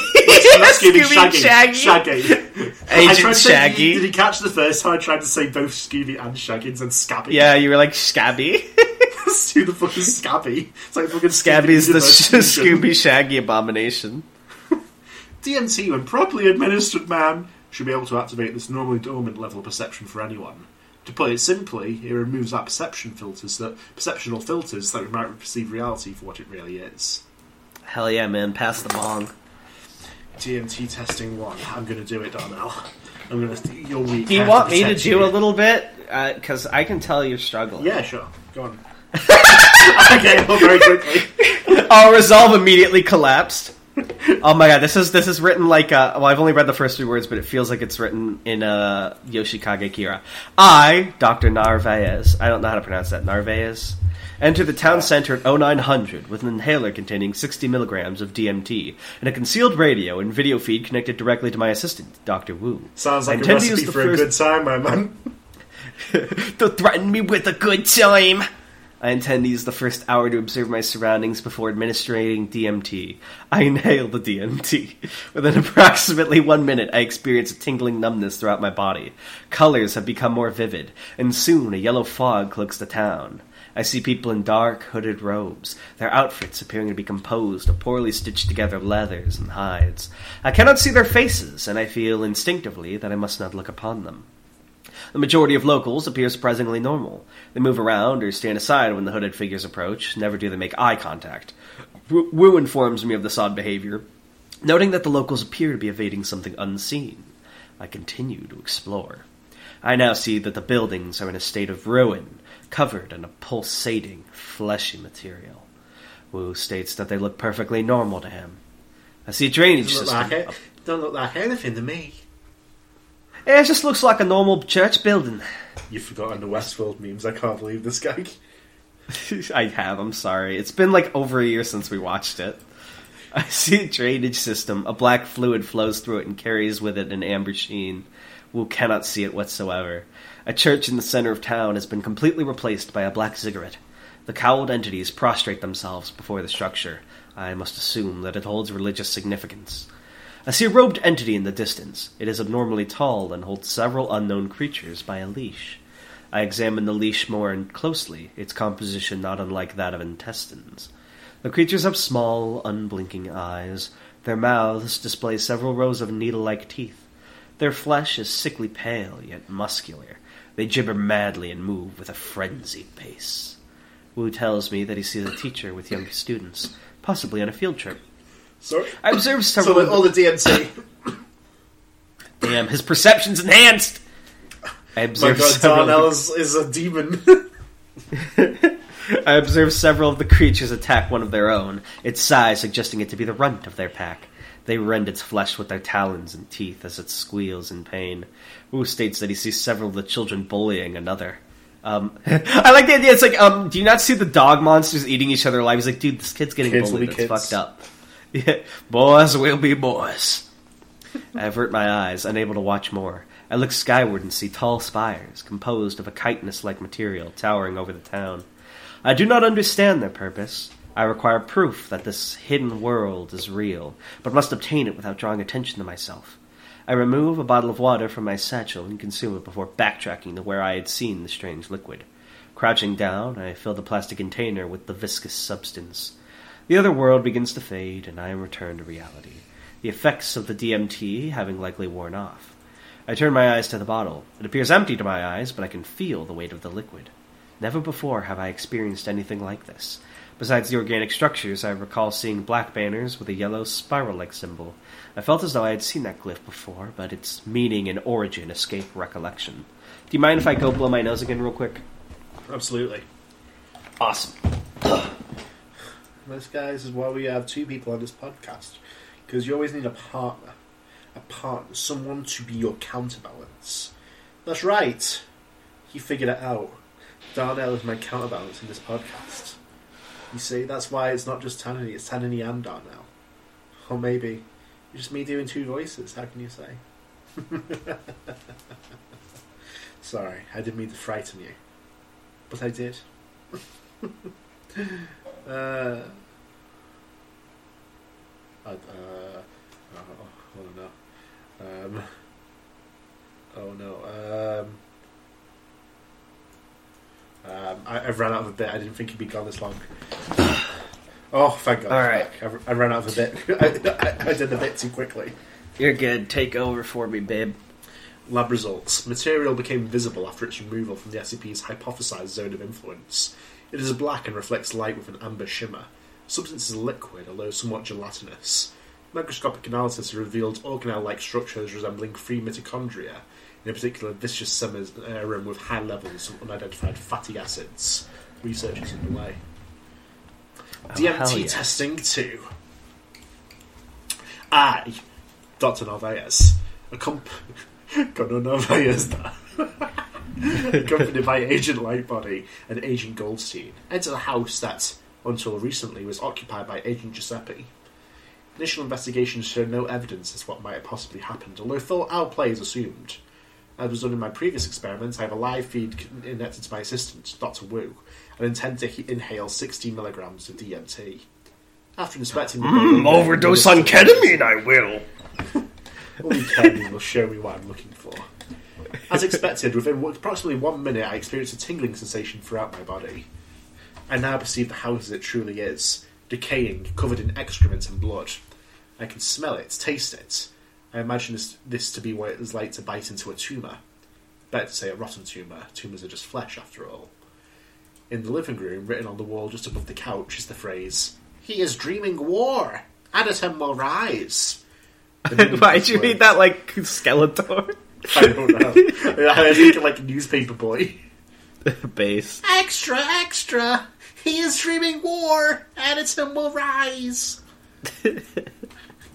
B: Not Scooby,
A: Scooby
B: Shaggy.
A: Shaggy.
B: Shaggy.
A: Agent
B: to say-
A: Shaggy.
B: did you catch the first time I tried to say both Scooby and Shaggy and Scabby?
A: Yeah, you were like Scabby.
B: Who the fuck is Scabby? It's like fucking
A: Scabby's the
B: Scooby
A: sh- Scooby Shaggy abomination.
B: DMT, when properly administered, man, should be able to activate this normally dormant level of perception for anyone. To put it simply, it removes our perception filters that perceptional filters that we might perceive reality for what it really is.
A: Hell yeah, man! Pass the bong.
B: DMT testing one. I'm to do it, Darnell. I'm going to. You're weak.
A: Do you want me to do
B: you.
A: a little bit? Uh, because I can tell you're struggling.
B: Yeah, sure. Go on. Okay, well, very quickly.
A: I'll resolve immediately collapsed. oh my god, this is this is written like uh, well I've only read the first three words, but it feels like it's written in uh, Yoshikage Kira. I, Dr. Narvaez, I don't know how to pronounce that, Narvaez, enter the town center at 0900 with an inhaler containing 60 milligrams of DMT and a concealed radio and video feed connected directly to my assistant, Dr. Wu.
B: Sounds like a recipe for a good time, my man.
A: Don't threaten me with a good time. I intend to use the first hour to observe my surroundings before administering DMT. I inhale the DMT. Within approximately one minute, I experience a tingling numbness throughout my body. Colors have become more vivid, and soon a yellow fog cloaks the town. I see people in dark, hooded robes, their outfits appearing to be composed of poorly stitched together leathers and hides. I cannot see their faces, and I feel instinctively that I must not look upon them. The majority of locals appear surprisingly normal. They move around or stand aside when the hooded figures approach, never do they make eye contact. Wu Wu informs me of this odd behavior, noting that the locals appear to be evading something unseen. I continue to explore. I now see that the buildings are in a state of ruin, covered in a pulsating, fleshy material. Wu states that they look perfectly normal to him. I see a drainage
B: Doesn't
A: system.
B: look like it. Don't look like anything to me.
A: It just looks like a normal church building.
B: You've forgotten the Westworld memes. I can't believe this guy.
A: I have. I'm sorry. It's been like over a year since we watched it. I see a drainage system. A black fluid flows through it and carries with it an amber sheen. Wu cannot see it whatsoever. A church in the center of town has been completely replaced by a black ziggurat. The cowled entities prostrate themselves before the structure. I must assume that it holds religious significance. I see a robed entity in the distance. It is abnormally tall and holds several unknown creatures by a leash. I examine the leash more closely, its composition not unlike that of intestines. The creatures have small, unblinking eyes. Their mouths display several rows of needle like teeth. Their flesh is sickly pale, yet muscular. They gibber madly and move with a frenzied pace. Wu tells me that he sees a teacher with young students, possibly on a field trip.
B: Sorry.
A: I observe
B: So
A: several.
B: like, all the DMC.
A: Damn, his perception's enhanced. I
B: My
A: observe
B: God,
A: several.
B: Darnell is, is a demon.
A: I observe several of the creatures attack one of their own, its size suggesting it to be the runt of their pack. They rend its flesh with their talons and teeth as it squeals in pain. Wu states that he sees several of the children bullying another. Um, I like the idea. It's like, um, do you not see the dog monsters eating each other alive? He's like, dude, this kid's getting
B: Kids
A: bullied. It's
B: kids.
A: fucked up. Yeah, boys will be boys. I avert my eyes, unable to watch more. I look skyward and see tall spires, composed of a chitinous like material, towering over the town. I do not understand their purpose. I require proof that this hidden world is real, but must obtain it without drawing attention to myself. I remove a bottle of water from my satchel and consume it before backtracking to where I had seen the strange liquid. Crouching down, I fill the plastic container with the viscous substance. The other world begins to fade, and I am returned to reality, the effects of the DMT having likely worn off. I turn my eyes to the bottle. It appears empty to my eyes, but I can feel the weight of the liquid. Never before have I experienced anything like this. Besides the organic structures, I recall seeing black banners with a yellow spiral like symbol. I felt as though I had seen that glyph before, but its meaning and origin escape recollection. Do you mind if I go blow my nose again, real quick?
B: Absolutely.
A: Awesome.
B: This, guys, is why we have two people on this podcast. Because you always need a partner. A partner. Someone to be your counterbalance. That's right. You figured it out. Darnell is my counterbalance in this podcast. You see, that's why it's not just Tanhony, it's Tanhony and Darnell. Or maybe it's just me doing two voices, how can you say? Sorry, I didn't mean to frighten you. But I did. uh, I, uh, oh, oh no. Um, oh no. Um, um, I, I've run out of a bit. I didn't think he'd be gone this long. Oh, thank God.
A: All right.
B: I, I ran out of a bit. I, I, I did the bit too quickly.
A: You're good. Take over for me, babe.
B: Lab results. Material became visible after its removal from the SCP's hypothesized zone of influence. It is black and reflects light with an amber shimmer. Substance is liquid, although somewhat gelatinous. Microscopic analysis revealed organelle-like structures resembling free mitochondria, in particular viscous serum uh, with high levels of unidentified fatty acids. Research is underway.
A: Oh,
B: DMT
A: yes.
B: testing too. I, Dr. Narvaez, accomp- God, no, Narvaez, accompanied by Agent Lightbody and Agent Goldstein, entered the house that, until recently, was occupied by Agent Giuseppe. Initial investigations showed no evidence as to what might have possibly happened, although full outplay is assumed. As was done in my previous experiments, I have a live feed connected to my assistant, Dr. Wu, and intend to he- inhale 60 milligrams of DMT. After inspecting the building,
A: Mm, overdose on ketamine, I will.
B: only ketamine will show me what I'm looking for. As expected, within approximately one minute, I experienced a tingling sensation throughout my body. I now perceive the house as it truly is, decaying, covered in excrement and blood. I can smell it, taste it. I imagine this, this to be what it is like to bite into a tumour. Better to say a rotten tumour. Tumours are just flesh, after all. In the living room, written on the wall just above the couch, is the phrase, He is dreaming war! Adytum will rise!
A: Why'd
B: these
A: you read that like Skeletor?
B: I don't know. I think like a newspaper boy.
A: Base.
B: Extra, extra! He is dreaming war, and its him will rise.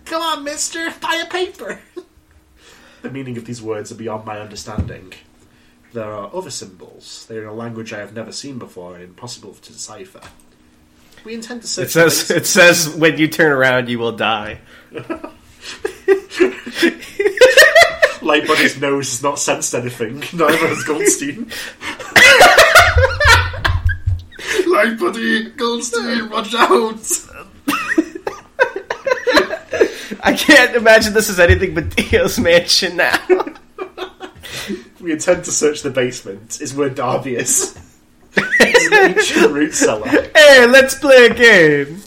B: Come on, Mister, buy a paper. The meaning of these words are beyond my understanding. There are other symbols. They are in a language I have never seen before and impossible to decipher. We intend to search.
A: It says it says when you turn around you will die.
B: Lightbody's nose has not sensed anything. Neither has Goldstein. Lightbody, Goldstein, watch out!
A: I can't imagine this is anything but Dio's mansion now.
B: We intend to search the basement. Is where Darby is. It's an ancient root cellar.
A: hey, let's play a game.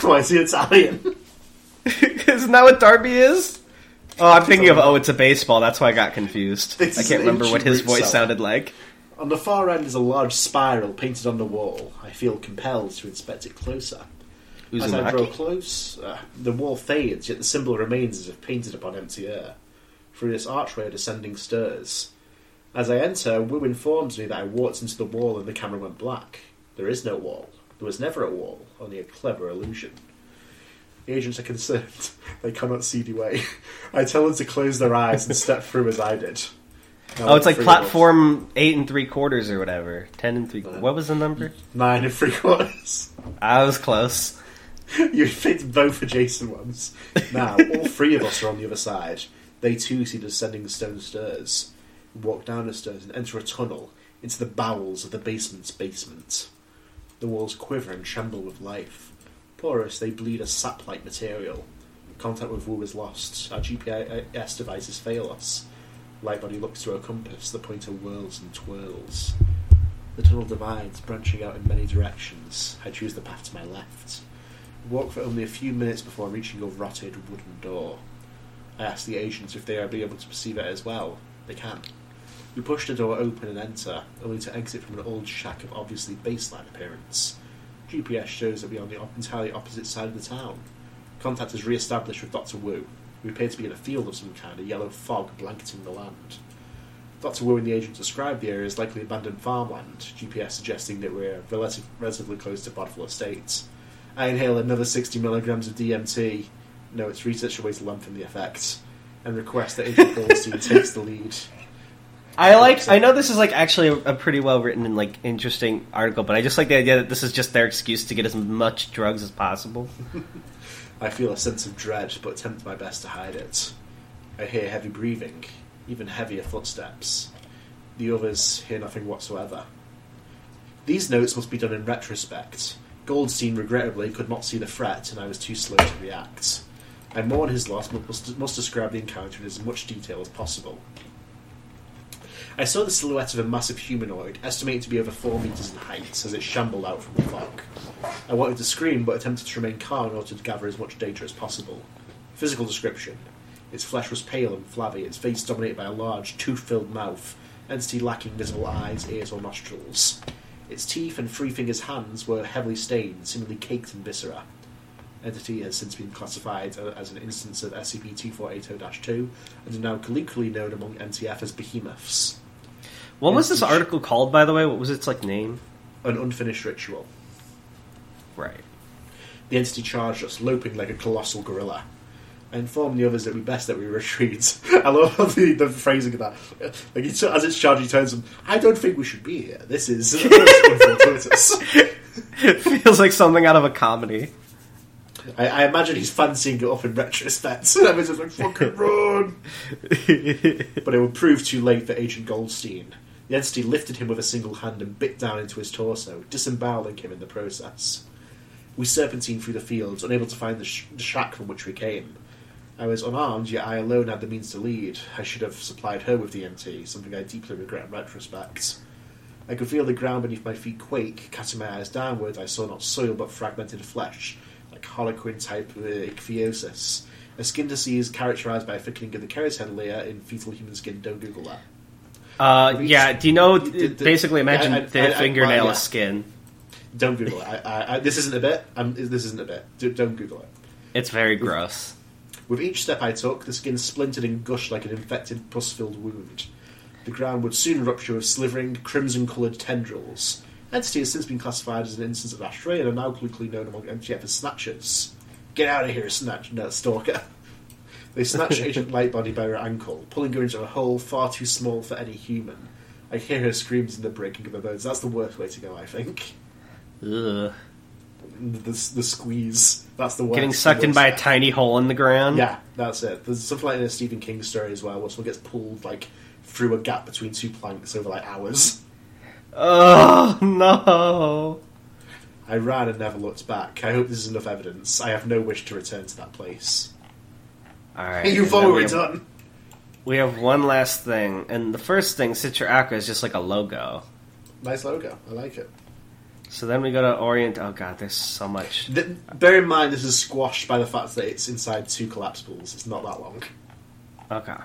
B: Why is he Italian?
A: Isn't that what Darby is? Oh, I'm thinking of oh, it's a baseball. That's why I got confused.
B: This
A: I can't remember what his voice sounded like.
B: On the far end is a large spiral painted on the wall. I feel compelled to inspect it closer. As I draw close, uh, the wall fades, yet the symbol remains as if painted upon empty air. Through this archway, a descending stirs. As I enter, Wu informs me that I walked into the wall and the camera went black. There is no wall. There was never a wall, only a clever illusion. Agents are concerned. They cannot see the way. I tell them to close their eyes and step through as I did.
A: Oh, it's like platform eight and three quarters or whatever. Ten and three. What was the number?
B: Nine and three quarters.
A: I was close.
B: You picked both adjacent ones. Now, all three of us are on the other side. They too see the descending stone stairs. Walk down the stairs and enter a tunnel into the bowels of the basement's basement. The walls quiver and tremble with life. Porous, they bleed a sap-like material. Contact with Wu is lost. Our GPS devices fail us. Lightbody looks through a compass. The pointer whirls and twirls. The tunnel divides, branching out in many directions. I choose the path to my left. Walk for only a few minutes before reaching a rotted wooden door. I ask the agents if they are able to perceive it as well. They can. We push the door open and enter, only to exit from an old shack of obviously baseline appearance. GPS shows that we are on the entirely opposite side of the town. Contact is re-established with Dr. Wu. We appear to be in a field of some kind, a yellow fog blanketing the land. Dr. Wu and the agent describe the area as likely abandoned farmland, GPS suggesting that we're relative, relatively close to Bodfell Estates. I inhale another 60 milligrams of DMT. No, it's research to lengthen the effects. And request that Agent Goldstein takes the lead.
A: I like. I know this is like actually a, a pretty well written and like interesting article, but I just like the idea that this is just their excuse to get as much drugs as possible.
B: I feel a sense of dread, but attempt my best to hide it. I hear heavy breathing, even heavier footsteps. The others hear nothing whatsoever. These notes must be done in retrospect. Goldstein, regrettably, could not see the threat, and I was too slow to react. I mourn his loss, but must, must describe the encounter in as much detail as possible. I saw the silhouette of a massive humanoid, estimated to be over four metres in height, as it shambled out from the fog. I wanted to scream, but attempted to remain calm in order to gather as much data as possible. Physical description. Its flesh was pale and flabby, its face dominated by a large, tooth-filled mouth, entity lacking visible eyes, ears, or nostrils. Its teeth and three fingers' hands were heavily stained, seemingly caked in viscera. Entity has since been classified as an instance of SCP-2480-2 and is now colloquially known among MTF as behemoths.
A: What was this article called, by the way? What was its like name?
B: An unfinished ritual.
A: Right.
B: The entity charged us, loping like a colossal gorilla. I informed the others that we best that we retreat. I love the, the phrasing of that. Like he, as it's charged, he turns them. I don't think we should be here. This is.
A: It feels like something out of a comedy.
B: I, I imagine he's fancying it up in retrospect. And everyone's just like, "Fucking run!" But it would prove too late for Agent Goldstein. The entity lifted him with a single hand and bit down into his torso, disemboweling him in the process. We serpentined through the fields, unable to find the, sh- the shack from which we came. I was unarmed, yet I alone had the means to lead. I should have supplied her with DMT, something I deeply regret in retrospect. I could feel the ground beneath my feet quake. Casting my eyes downwards, I saw not soil but fragmented flesh, like harlequin type uh, ichthyosis. A skin disease characterized by a thickening of the keratin layer in fetal human skin. Don't Google that.
A: Uh, yeah. Do you know? Basically, imagine
B: I- I-
A: the
B: I-
A: fingernail
B: well, yeah.
A: skin.
B: Don't Google it. I, I, I, this isn't a bit. Um, this isn't a bit. Do, don't Google it.
A: It's very gross.
B: With each step I took, the skin splintered and gushed like an infected, pus-filled wound. The ground would soon rupture with slivering, crimson-coloured tendrils. Entity has since been classified as an instance of astray and are now colloquially known among MTF as snatchers. Get out of here, snatch, no, stalker. They snatch Agent Lightbody by her ankle, pulling her into a hole far too small for any human. I hear her screams in the breaking of her bones. That's the worst way to go, I think.
A: Ugh.
B: The, the squeeze. That's the worst.
A: Getting sucked in by a tiny hole in the ground.
B: Yeah, that's it. There's something like in a Stephen King story as well, where someone gets pulled like through a gap between two planks over like hours.
A: Oh no.
B: I ran and never looked back. I hope this is enough evidence. I have no wish to return to that place.
A: All right.
B: you
A: and
B: thought
A: then
B: we were
A: have-
B: done.
A: We have one last thing, and the first thing, Sitra Achra, is just like a logo.
B: Nice logo. I like it.
A: So then we go to Orient. Oh god, there's so much.
B: Th- bear in mind, this is squashed by the fact that it's inside two collapsibles. It's not that long.
A: Okay,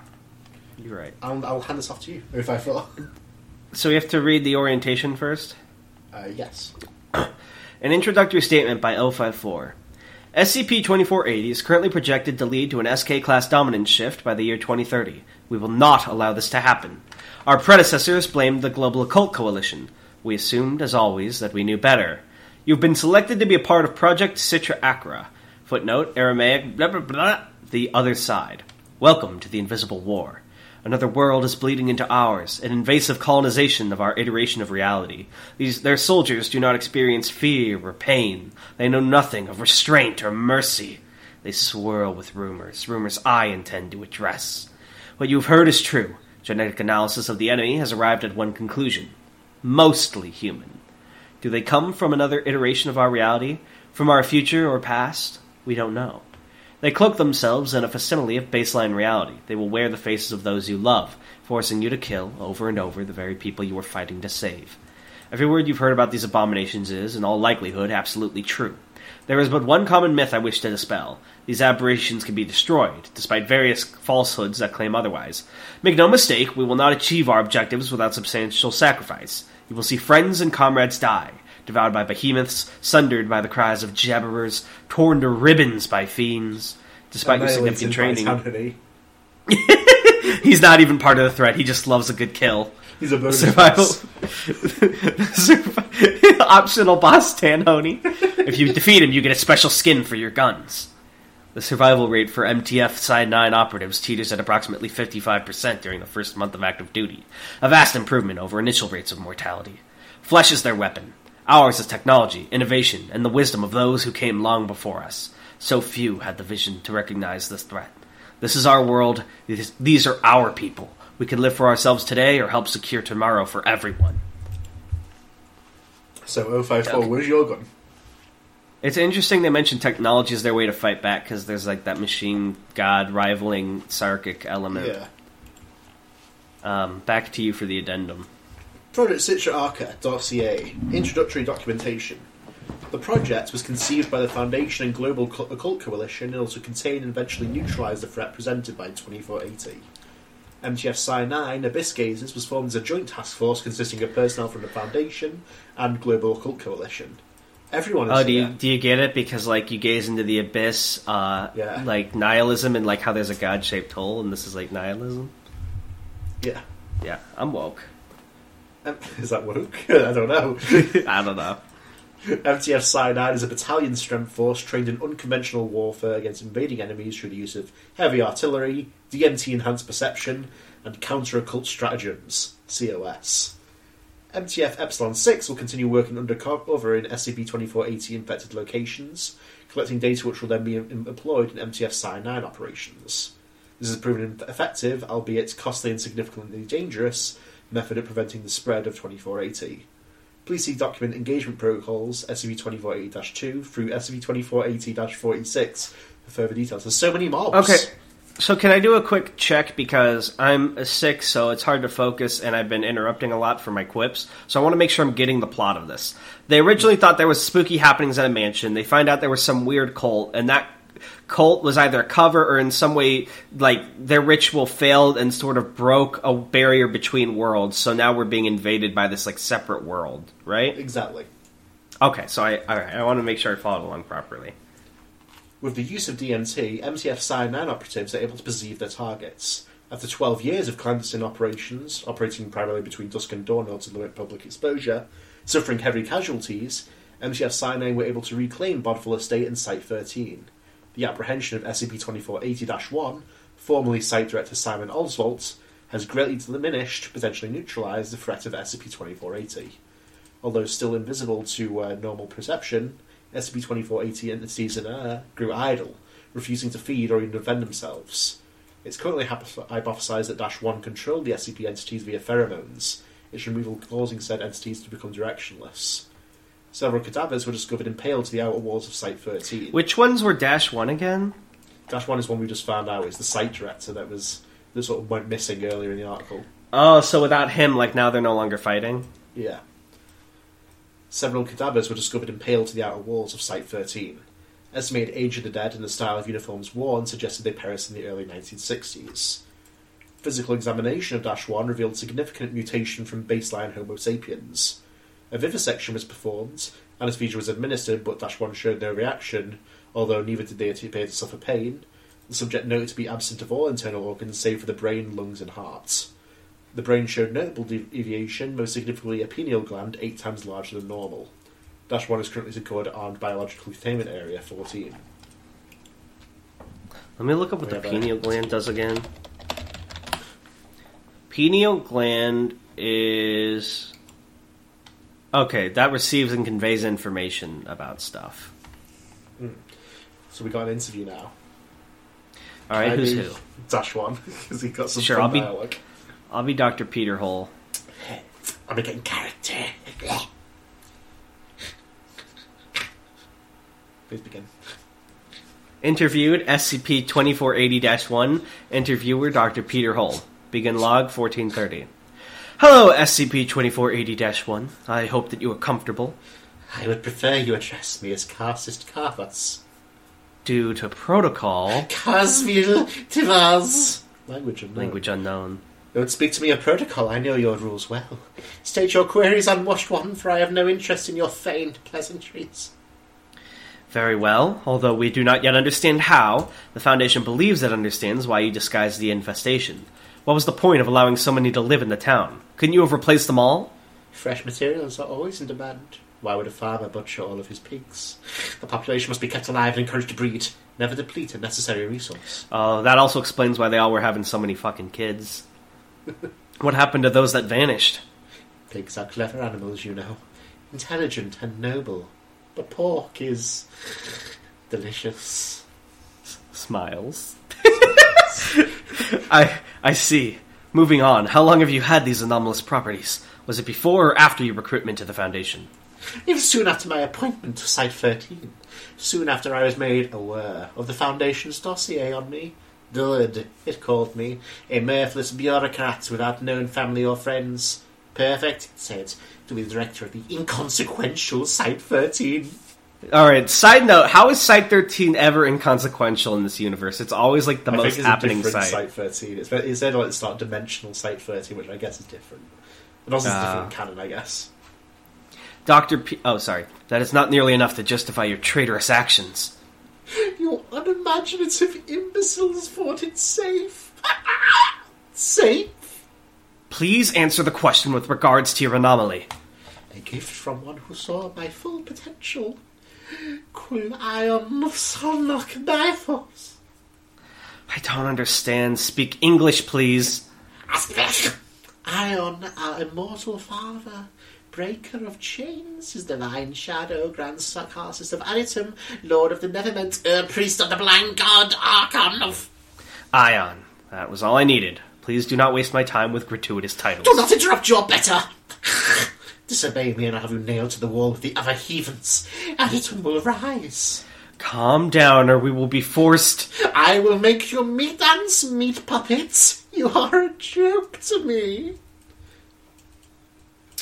A: you're right.
B: I'll, I'll hand this off to you if I thought.
A: So we have to read the orientation first.
B: Uh, yes.
A: An introductory statement by 054. SCP-2480 is currently projected to lead to an SK class dominance shift by the year 2030. We will not allow this to happen. Our predecessors blamed the Global Occult Coalition. We assumed, as always, that we knew better. You've been selected to be a part of Project Sitra Achra. Footnote, Aramaic, blah blah blah, the other side. Welcome to the Invisible War. Another world is bleeding into ours, an invasive colonization of our iteration of reality. These their soldiers do not experience fear or pain. They know nothing of restraint or mercy. They swirl with rumors, rumors I intend to address. What you've heard is true. Genetic analysis of the enemy has arrived at one conclusion. Mostly human. Do they come from another iteration of our reality? From our future or past? We don't know. They cloak themselves in a facsimile of baseline reality. They will wear the faces of those you love, forcing you to kill, over and over, the very people you are fighting to save. Every word you've heard about these abominations is, in all likelihood, absolutely true. There is but one common myth I wish to dispel. These aberrations can be destroyed, despite various falsehoods that claim otherwise. Make no mistake, we will not achieve our objectives without substantial sacrifice. You will see friends and comrades die, devoured by behemoths, sundered by the cries of jabberers, torn to ribbons by fiends. Despite your significant training, he's not even part of the threat. He just loves a good kill.
B: He's a bonus.
A: Survival. Optional boss Tanhony. If you defeat him, you get a special skin for your guns. The survival rate for MTF Psi 9 operatives teeters at approximately 55% during the first month of active duty, a vast improvement over initial rates of mortality. Flesh is their weapon. Ours is technology, innovation, and the wisdom of those who came long before us. So few had the vision to recognize this threat. This is our world. These are our people. We can live for ourselves today or help secure tomorrow for everyone.
B: So 054,
A: Okay.
B: where's your gun?
A: It's interesting they mentioned technology as their way to fight back because there's like that machine god rivaling Sarkic element.
B: Yeah.
A: Um, back to you for the addendum.
B: Project Sitra dossier introductory documentation. The project was conceived by the Foundation and Global Occult Coalition in order to contain and eventually neutralise the threat presented by 2480. MTF Psi 9 Abyss Gazers was formed as a joint task force consisting of personnel from the Foundation and Global Occult Coalition. Everyone is
A: Oh, do you do you get it? Because like you gaze into the abyss, uh,
B: Yeah.
A: like nihilism and like how there's a god shaped hole, and this is like nihilism.
B: Yeah.
A: Yeah, I'm woke.
B: Um, is that woke? I don't know.
A: I don't know.
B: MTF 9 is a battalion strength force trained in unconventional warfare against invading enemies through the use of heavy artillery, DMT enhanced perception, and counter occult stratagems COS. MTF Epsilon 6 will continue working undercover in SCP 2480 infected locations, collecting data which will then be employed in MTF 9 operations. This has proven effective, albeit costly and significantly dangerous, method of preventing the spread of 2480. Please see document engagement protocols SCP 2480-2 through SCP 2480-46 for further details. There's so many mobs.
A: Okay. So can I do a quick check because I'm sick, so it's hard to focus, and I've been interrupting a lot for my quips. So I want to make sure I'm getting the plot of this. They originally thought there was spooky happenings at a mansion. They find out there was some weird cult, and that cult was either a cover or in some way like their ritual failed and sort of broke a barrier between worlds. So now we're being invaded by this like separate world, right?
B: Exactly.
A: Okay, so I all right, I want to make sure I followed along properly.
B: With the use of DMT, MTF 9 operatives are able to perceive their targets. After 12 years of clandestine operations, operating primarily between dusk and dawn in order to limit public exposure, suffering heavy casualties, MTF 9 were able to reclaim Bodfell Estate and Site 13. The apprehension of SCP 2480 1 formerly site director Simon Oswalt, has greatly diminished, potentially neutralised, the threat of SCP-2480. Although still invisible to uh, normal perception, SCP-2480 entities in air grew idle, refusing to feed or even defend themselves. It's currently hypothesized that Dash 1 controlled the SCP entities via pheromones, its removal causing said entities to become directionless. Several cadavers were discovered impaled to the outer walls of Site 13.
A: Which ones were Dash 1 again?
B: Dash 1 is one we just found out is the site director that was that sort of went missing earlier in the article.
A: Oh, so without him, like now they're no longer fighting?
B: Yeah. Several cadavers were discovered impaled to the outer walls of Site 13. Estimated age of the dead and the style of uniforms worn suggested they perished in the early 1960s. Physical examination of Dash 1 revealed significant mutation from baseline Homo sapiens. A vivisection was performed, anesthesia was administered, but Dash 1 showed no reaction, although neither did they appear to suffer pain. The subject noted to be absent of all internal organs save for the brain, lungs, and heart. The brain showed notable deviation, most significantly a pineal gland eight times larger than normal. Dash 1 is currently secured at Armed Biological Containment Area 14.
A: Let me look up what the pineal gland does again. Pineal gland is. Okay, that receives and conveys information about stuff. Hmm.
B: So we got an interview now.
A: Alright, who's
B: Maybe
A: who?
B: Dash 1, because he got some
A: Sure, I'll be-
B: dialogue.
A: I'll be Dr. Peter Hole.
B: I'm getting character. Please begin.
A: Interviewed SCP 2480 1. Interviewer Dr. Peter Hole. Begin log 1430. Hello, SCP 2480 1. I hope that you are comfortable.
B: I would prefer you address me as Karcist Karthus.
A: Due to protocol,
B: Karsville Tivaz. Language unknown.
A: language unknown.
B: Don't speak to me of protocol, I know your rules well. State your queries, unwashed one, for I have no interest in your feigned pleasantries.
A: Very well, although we do not yet understand how, the Foundation believes it understands why you disguise the infestation. What was the point of allowing so many to live in the town? Couldn't you have replaced them all?
B: Fresh materials are always in demand. Why would a farmer butcher all of his pigs? The population must be kept alive and encouraged to breed, never deplete a necessary resource.
A: Uh, that also explains why they all were having so many fucking kids. what happened to those that vanished?
B: Pigs are clever animals, you know. Intelligent and noble. But pork is delicious.
A: Smiles. I I see. Moving on, how long have you had these anomalous properties? Was it before or after your recruitment to the Foundation?
B: It was soon after my appointment to Site 13. Soon after I was made aware of the Foundation's dossier on me. Dud, it called me. A mirthless bureaucrat without known family or friends. Perfect, it said, to be the director of the inconsequential Site 13.
A: Alright, side note, how is Site 13 ever inconsequential in this universe? It's always like the
B: I
A: most happening site.
B: Site 13. It's, it said like it's not dimensional Site 13, which I guess is different. But also it's
A: Ah.
B: different canon, I guess.
A: Dr. P- oh, sorry. That is not nearly enough to justify your traitorous actions.
B: Your unimaginative imbeciles thought it safe. safe?
A: Please answer the question with regards to your anomaly.
B: A gift from one who saw my full potential. Queen Ion of Solnock Bifos.
A: I don't understand. Speak English, please.
B: Ion, our immortal father, breaker of chains, his divine shadow, grand sarcasist of Anitum, lord of the Neverment, er priest of the blind god, archon of...
A: Ion. That was all I needed. Please do not waste my time with gratuitous titles.
B: Do not interrupt your better! Disobey me and I'll have you nailed to the wall with the other heathens. Anitum will rise.
A: Calm down, or we will be forced.
B: I will make your meat dance, meat puppets. You are a joke to me.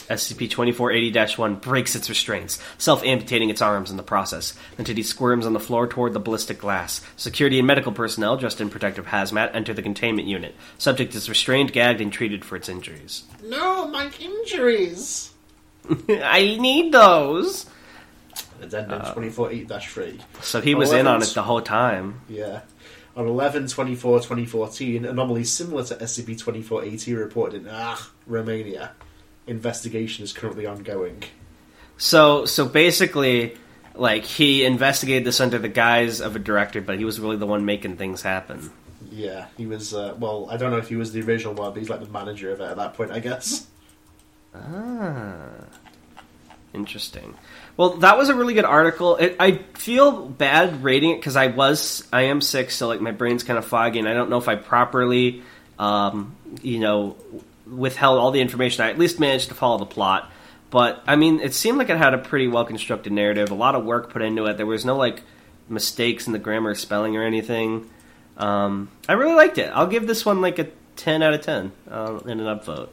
A: SCP 2480 1 breaks its restraints, self amputating its arms in the process. The Entity squirms on the floor toward the ballistic glass. Security and medical personnel, dressed in protective hazmat, enter the containment unit. Subject is restrained, gagged, and treated for its injuries.
B: No, my injuries.
A: I need those!
B: Addendum 24.8-3.
A: So he was in on it the whole time.
B: Yeah. On 11 24 2014, anomalies similar to SCP 2480 reported in ah, Romania. Investigation is currently ongoing.
A: So, so basically, like, he investigated this under the guise of a director, but he was really the one making things happen.
B: Yeah, he was. Uh, well, I don't know if he was the original one, but he's like the manager of it at that point, I guess.
A: Ah, interesting. Well, that was a really good article. It, I feel bad rating it because I was I am sick, so like my brain's kind of foggy, and I don't know if I properly, um, you know, withheld all the information. I at least managed to follow the plot. But I mean, it seemed like it had a pretty well constructed narrative, a lot of work put into it. There was no like mistakes in the grammar or spelling or anything. Um, I really liked it. I'll give this one like a ten out of ten uh, in an upvote.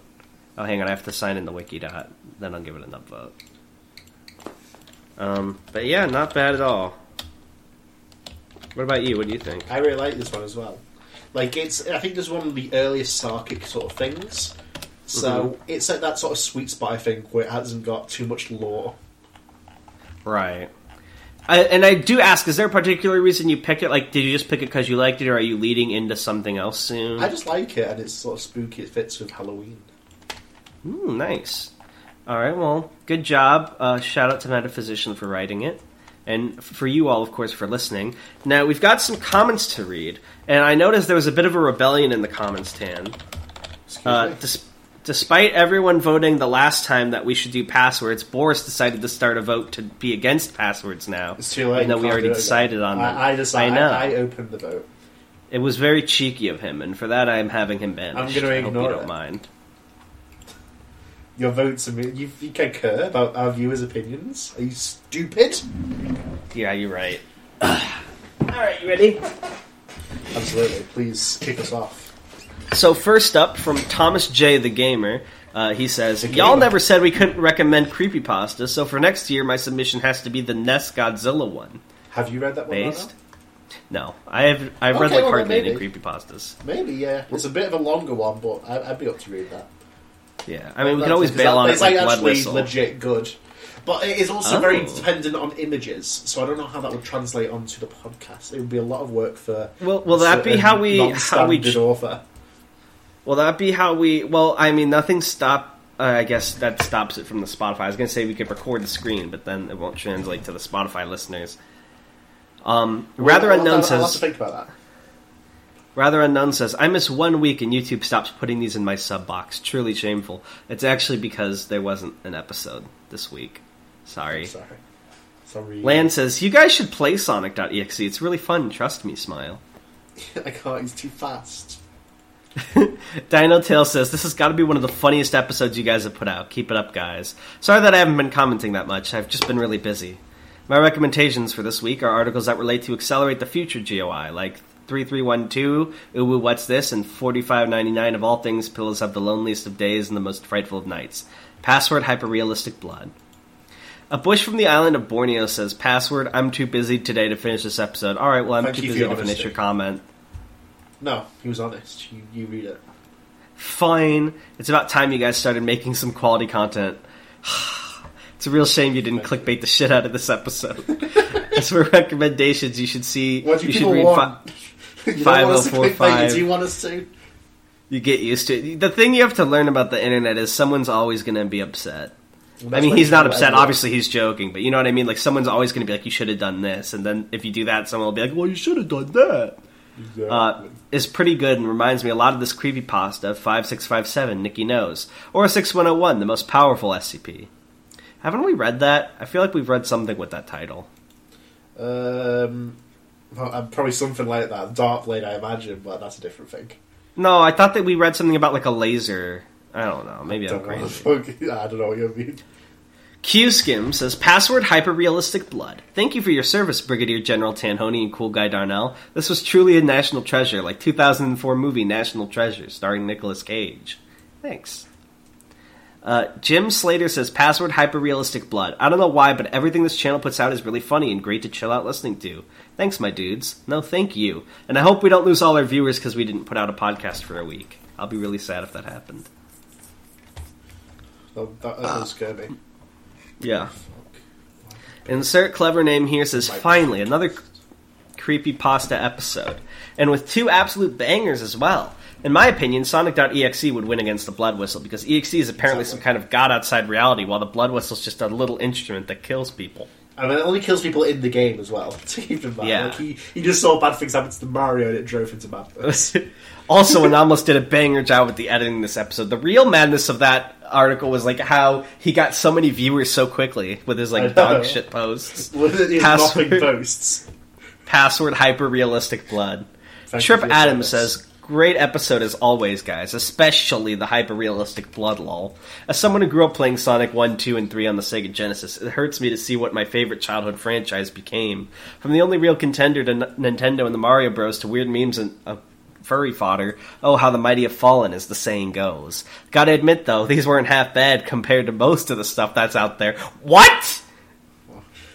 A: Oh, hang on, I have to sign in the wiki dot. Then I'll give it an upvote. Um, but yeah, not bad at all. What about you? What do you think?
B: I really like this one as well. Like it's, I think it's one of the earliest Sarkic sort of things. So
A: Mhm.
B: it's like that sort of sweet spot, I think, where it hasn't got too much lore.
A: Right. I, and I do ask: Is there a particular reason you picked it? Like, did you just pick it because you liked it, or are you leading into something else soon?
B: I just like it, and it's sort of spooky. It fits with Halloween.
A: Ooh, nice. All right, well, good job. Uh, shout out to Metaphysician for writing it. And for you all, of course, for listening. Now, we've got some comments to read. And I noticed there was a bit of a rebellion in the comments, Tan. Uh, dis- despite everyone voting the last time that we should do passwords, Boris decided to start a vote to be against passwords now.
B: It's too late.
A: even though we already
B: do it again.
A: decided on that.
B: I, I decided.
A: I know.
B: I, opened the vote.
A: It was very cheeky of him, and for that I'm having him banished.
B: I'm gonna
A: I hope
B: ignore
A: you don't
B: it.
A: mind.
B: Your votes. I mean, you, you can care about our viewers' opinions. Are you stupid?
A: Yeah, you're right. all right, you ready?
B: Absolutely. Please kick us off.
A: So first up from Thomas J. the Gamer, uh, he says, "Y'all never said we couldn't recommend creepypasta, so for next year my submission has to be the NES Godzilla one."
B: Have you read that one?
A: Based? No, I have. I've read
B: Okay,
A: like
B: well,
A: hardly any
B: maybe.
A: creepypastas.
B: Maybe. Yeah. It's a bit of a longer one, but I, I'd be up to read that.
A: Yeah, I mean we can always bail on it
B: It's
A: like Blood
B: actually
A: Whistle.
B: legit good. But it is also very
A: Oh.
B: dependent on images, so I don't know how that would translate onto the podcast. It would be a lot of work for.
A: Will Will
B: a
A: that be
B: certain
A: how we how we
B: non-standard author?
A: Will that be how we? Well, I mean, nothing stop. Uh, I guess that stops it from the Spotify. I was gonna say we could record the screen, but then it won't translate to the Spotify listeners. Um, rather
B: Well, I'll-
A: unknown
B: I'll, I'll have to
A: says.
B: think about that.
A: Rather unknown says. I miss one week and YouTube stops putting these in my sub box. Truly shameful. It's actually because there wasn't an episode this week. Sorry.
B: Sorry. Sorry.
A: Land says you guys should play Sonic.exe. It's really fun. Trust me. Smile.
B: I can't. Oh, he's too fast.
A: Dino Tail says this has got to be one of the funniest episodes you guys have put out. Keep it up, guys. Sorry that I haven't been commenting that much. I've just been really busy. My recommendations for this week are articles that relate to accelerate the future GOI, like 3312, Uwu What's This, and 4599 of all things pillows have the loneliest of days and the most frightful of nights. Password Hyperrealistic Blood. A bush from the island of Borneo says, Password, I'm too busy today to finish this episode. Alright, well, I'm
B: Thank
A: too busy to finish your comment.
B: No, he was honest. You, you read it.
A: Fine. It's about time you guys started making some quality content. It's a real shame you didn't clickbait the shit out of this episode. As for recommendations, you should see.
B: What do
A: you should
B: people
A: read. Fi-
B: you don't want us to click
A: 5045.
B: Do you want us to?
A: you get used to it. The thing you have to learn about the internet is someone's always going to be upset. I mean, he's not upset. Obviously, he's joking, but you know what I mean. Like, someone's always going to be like, "You should have done this," and then if you do that, someone will be like, "Well, you should have done that." uh, is pretty good and reminds me a lot of this creepy pasta 5657 Nikki knows or 6101 the most powerful SCP. Haven't we read that? I feel like we've read something with that title.
B: Um, well, probably something like that. Dark Blade, I imagine, but that's a different thing.
A: No, I thought that we read something about like a laser. I don't know. Maybe I'm
B: Don't
A: crazy.
B: I don't know what you mean.
A: Q Skim says password hyperrealistic blood. Thank you for your service, Brigadier General Tanhony and Cool Guy Darnell. This was truly a national treasure, like 2004 movie National Treasure, starring Nicolas Cage. Thanks. Uh, Jim Slater says password hyperrealistic blood. I don't know why, but everything this channel puts out is really funny and great to chill out listening to. Thanks, my dudes. No, thank you. And I hope we don't lose all our viewers because we didn't put out a podcast for a week. I'll be really sad if that happened.
B: Oh, no, that, does scare me.
A: Yeah. Insert clever name here says finally another creepy pasta episode, and with two absolute bangers as well. In my opinion, Sonic.exe would win against the Blood Whistle because EXE is apparently some kind of god outside reality, while the Blood Whistle is just a little instrument that kills people.
C: And it only kills people in the game as well. To keep in mind,
A: Yeah.
C: like he, he just saw bad things happen to Mario and it drove him to madness.
A: also, and almost did a banger job with the editing this episode. The real madness of that article was like how he got so many viewers so quickly with his like dog shit posts. Password.
C: posts.
A: Password hyper realistic blood.
C: Thank
A: Trip Adams says, Great episode as always, guys, especially the hyper realistic blood lol. As someone who grew up playing Sonic 1, 2, and 3 on the Sega Genesis, it hurts me to see what my favorite childhood franchise became. From the only real contender to N- Nintendo and the Mario Bros. to weird memes and uh, furry fodder, oh, how the mighty have fallen, as the saying goes. Gotta admit, though, these weren't half bad compared to most of the stuff that's out there. What?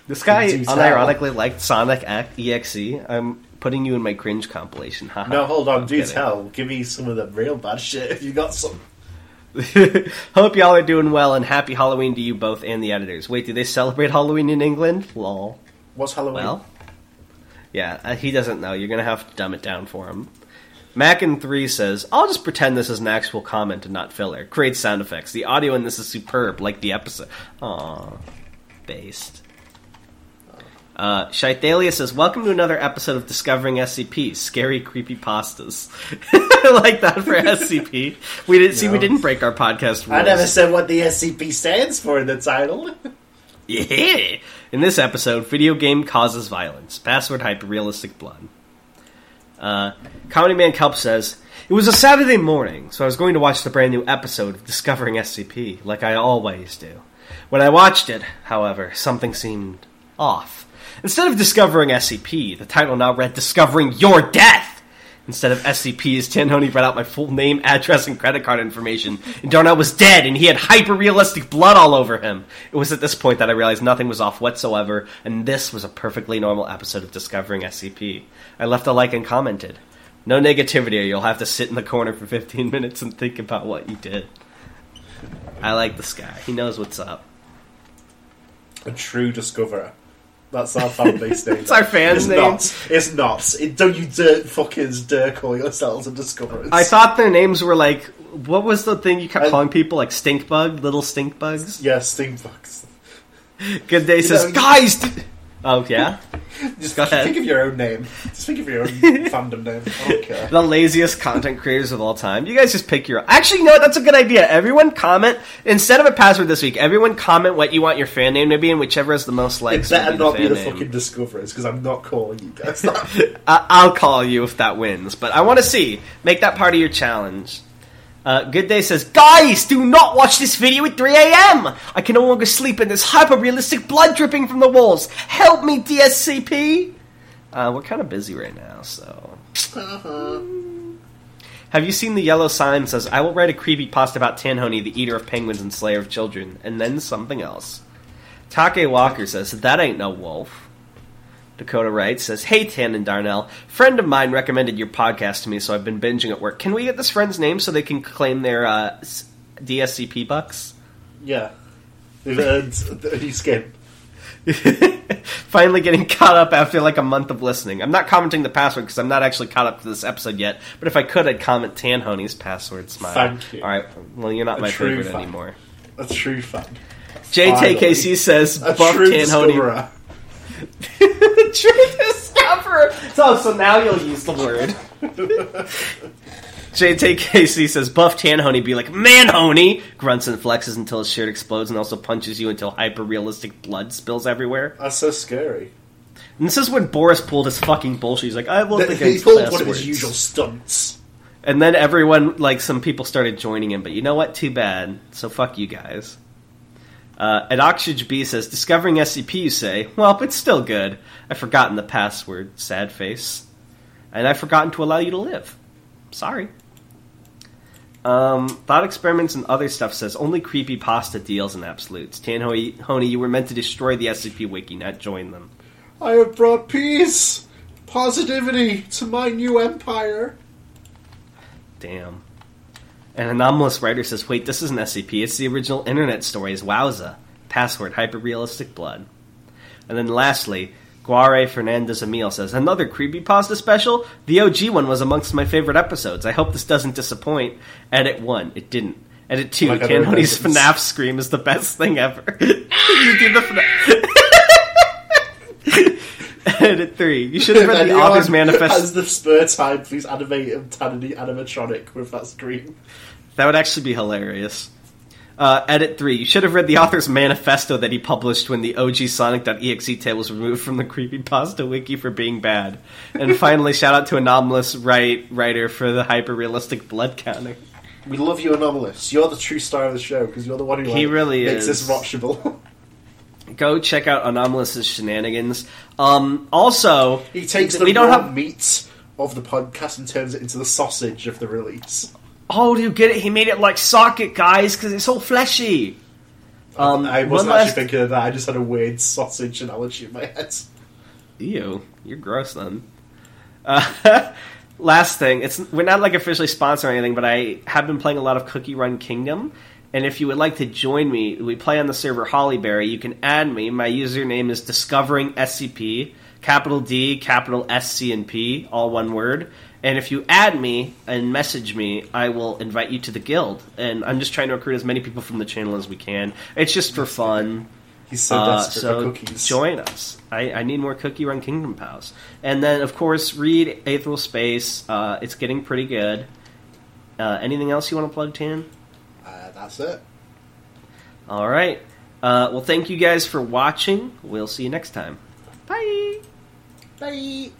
A: This guy unironically liked Sonic Ac- EXE. I'm putting you in my cringe compilation. haha.
C: No, hold on, do tell. Give me some of the real bad shit if you got some.
A: Hope y'all are doing well and happy Halloween to you both and the editors. Wait, do they celebrate Halloween in England? Lol.
C: What's Halloween?
A: Well, yeah, uh, he doesn't know. You're gonna have to dumb it down for him. Mackin3 says, I'll just pretend this is an actual comment and not filler. Great sound effects. The audio in this is superb, like the episode. Aw, based. Uh, Shaithalia says, Welcome to another episode of Discovering SCP, Scary Creepy Pastas. I like that for SCP. We didn't see we didn't break our podcast rules.
C: I never said what the SCP stands for in the title.
A: Yeah. In this episode, video game causes violence. Password hyper realistic blood. Uh, Comedy Man Kelp says, It was a Saturday morning, so I was going to watch the brand new episode of Discovering SCP, like I always do. When I watched it, however, something seemed off. Instead of Discovering SCP, the title now read Discovering Your Death! Instead of SCPs, Tanhony read out my full name, address, and credit card information, and Darnell was dead, and he had hyper-realistic blood all over him. It was at this point that I realized nothing was off whatsoever, and this was a perfectly normal episode of Discovering SCP. I left a like and commented. No negativity, or you'll have to sit in the corner for 15 minutes and think about what you did. I like this guy. He knows what's up.
C: A true discoverer. That's our fan base name.
A: It's our fans'
C: it's
A: name.
C: Not. It's not. It, don't you dirt fuckers dare call yourselves a discoverers.
A: I thought their names were like, what was the thing you kept
C: I-
A: calling people? Like stink bug? Little stink bugs?
C: Yeah, stink bugs.
A: Good day says,
C: know,
A: guys! d-" Oh, yeah?
C: Just
A: Go ahead.
C: think of your own name. Just think of your own fandom name. I don't care.
A: the laziest content creators of all time. You guys just pick your. Actually, you know what? That's a good idea. Everyone comment instead of a password this week. Everyone comment what you want your fan name to be, and whichever has the most
C: It
A: likes. will
C: better
A: be
C: not be the
A: name.
C: fucking discoverers because I'm not calling you guys.
A: I- I'll call you if that wins, but I want to see. Make that part of your challenge. Uh, Good Day says, Guys, do not watch this video at 3 a.m. I can no longer sleep in this hyper-realistic blood dripping from the walls. Help me, DSCP. Uh, we're kind of busy right now, so. Have you seen the yellow sign that says, I will write a creepy post about Tanhony, the eater of penguins and slayer of children, and then something else. Take Walker says, That ain't no wolf. Dakota Wright says, Hey, Tan and Darnell. Friend of mine recommended your podcast to me, so I've been binging at work. Can we get this friend's name so they can claim their uh, DSCP bucks?
C: yeah. They've earned a.
A: Finally getting caught up after like a month of listening. I'm not commenting the password because I'm not actually caught up to this episode yet, but if I could, I'd comment Tanhony's password smile.
C: Thank you.
A: Alright, well, you're not
C: A
A: my favorite
C: fan.
A: anymore.
C: A true fan.
A: JTKC says,
C: A
A: Buff Tanhony.
C: Discoverer.
A: True discoverer. So, so now you'll use the word. JTKC says, Buff Tan Honey be like, Man, Honey! Grunts and flexes until his shirt explodes and also punches you until hyper realistic blood spills everywhere.
C: That's so scary.
A: And this is when Boris pulled his fucking bullshit. He's like, I won't think He
C: pulled
A: it's
C: one of his usual stunts.
A: And then everyone, like, some people started joining him, but you know what? Too bad. So fuck you guys. Uh, at Oxygen B says, discovering SCP, you say? Well, but it's still good. I've forgotten the password, sad face. And I've forgotten to allow you to live. Sorry. Um, Thought Experiments and other stuff says, only creepy pasta deals and absolutes. Tanhony, you were meant to destroy the SCP wiki, not join them.
C: I have brought peace, positivity to my new empire.
A: Damn. An anomalous writer says, wait, this isn't SCP, it's the original internet stories, wowza. Password, hyper-realistic blood. And then lastly, Guare Fernandez Emil says, another creepypasta special? The OG one was amongst my favorite episodes. I hope this doesn't disappoint. Edit 1, it didn't. Edit 2,
C: Like Tanhony's.
A: FNAF scream is the best thing ever. you do the FNAF... Edit three. You should have read the author's manifest.
B: Has the spare time, please animate him tiny animatronic with that screen.
A: That would actually be hilarious. Uh, edit 3. You should have read the author's manifesto that he published when the OG Sonic.exe table was removed from the Creepypasta wiki for being bad. And finally, shout out to Anomalous write, writer for the hyper realistic blood counting.
B: We love you, Anomalous. You're the true star of the show because you're the one who
A: He
B: like,
A: really
B: makes
A: is.
B: this watchable.
A: Go check out Anomalous's shenanigans. Um, also,
B: he takes the
A: we don't
B: raw
A: have.
B: meat of the podcast and turns it into the sausage of the release.
A: Oh, do you get it? He made it like socket, guys, because it's all fleshy. Um,
B: I wasn't
A: last-
B: actually thinking of that. I just had a weird sausage analogy in my head.
A: Ew, you're gross then. Uh, last thing, it's we're not like officially sponsoring anything, but I have been playing a lot of Cookie Run Kingdom. And if you would like to join me, we play on the server Hollyberry. You can add me. My username is Discovering SCP, capital D, capital S C and P, all one word. And if you add me and message me, I will invite you to the guild. And I'm just trying to recruit as many people from the channel as we can. It's just for fun.
B: He's so
A: Uh,
B: desperate
A: so
B: for cookies.
A: join us. I, I need more Cookie Run Kingdom pals. And then, of course, read Aetherial Space. Uh, it's getting pretty good. Uh, anything else you want to plug, Tan?
B: Uh, that's it.
A: All right. Uh, well, thank you guys for watching. We'll see you next time. Bye.
B: Bye.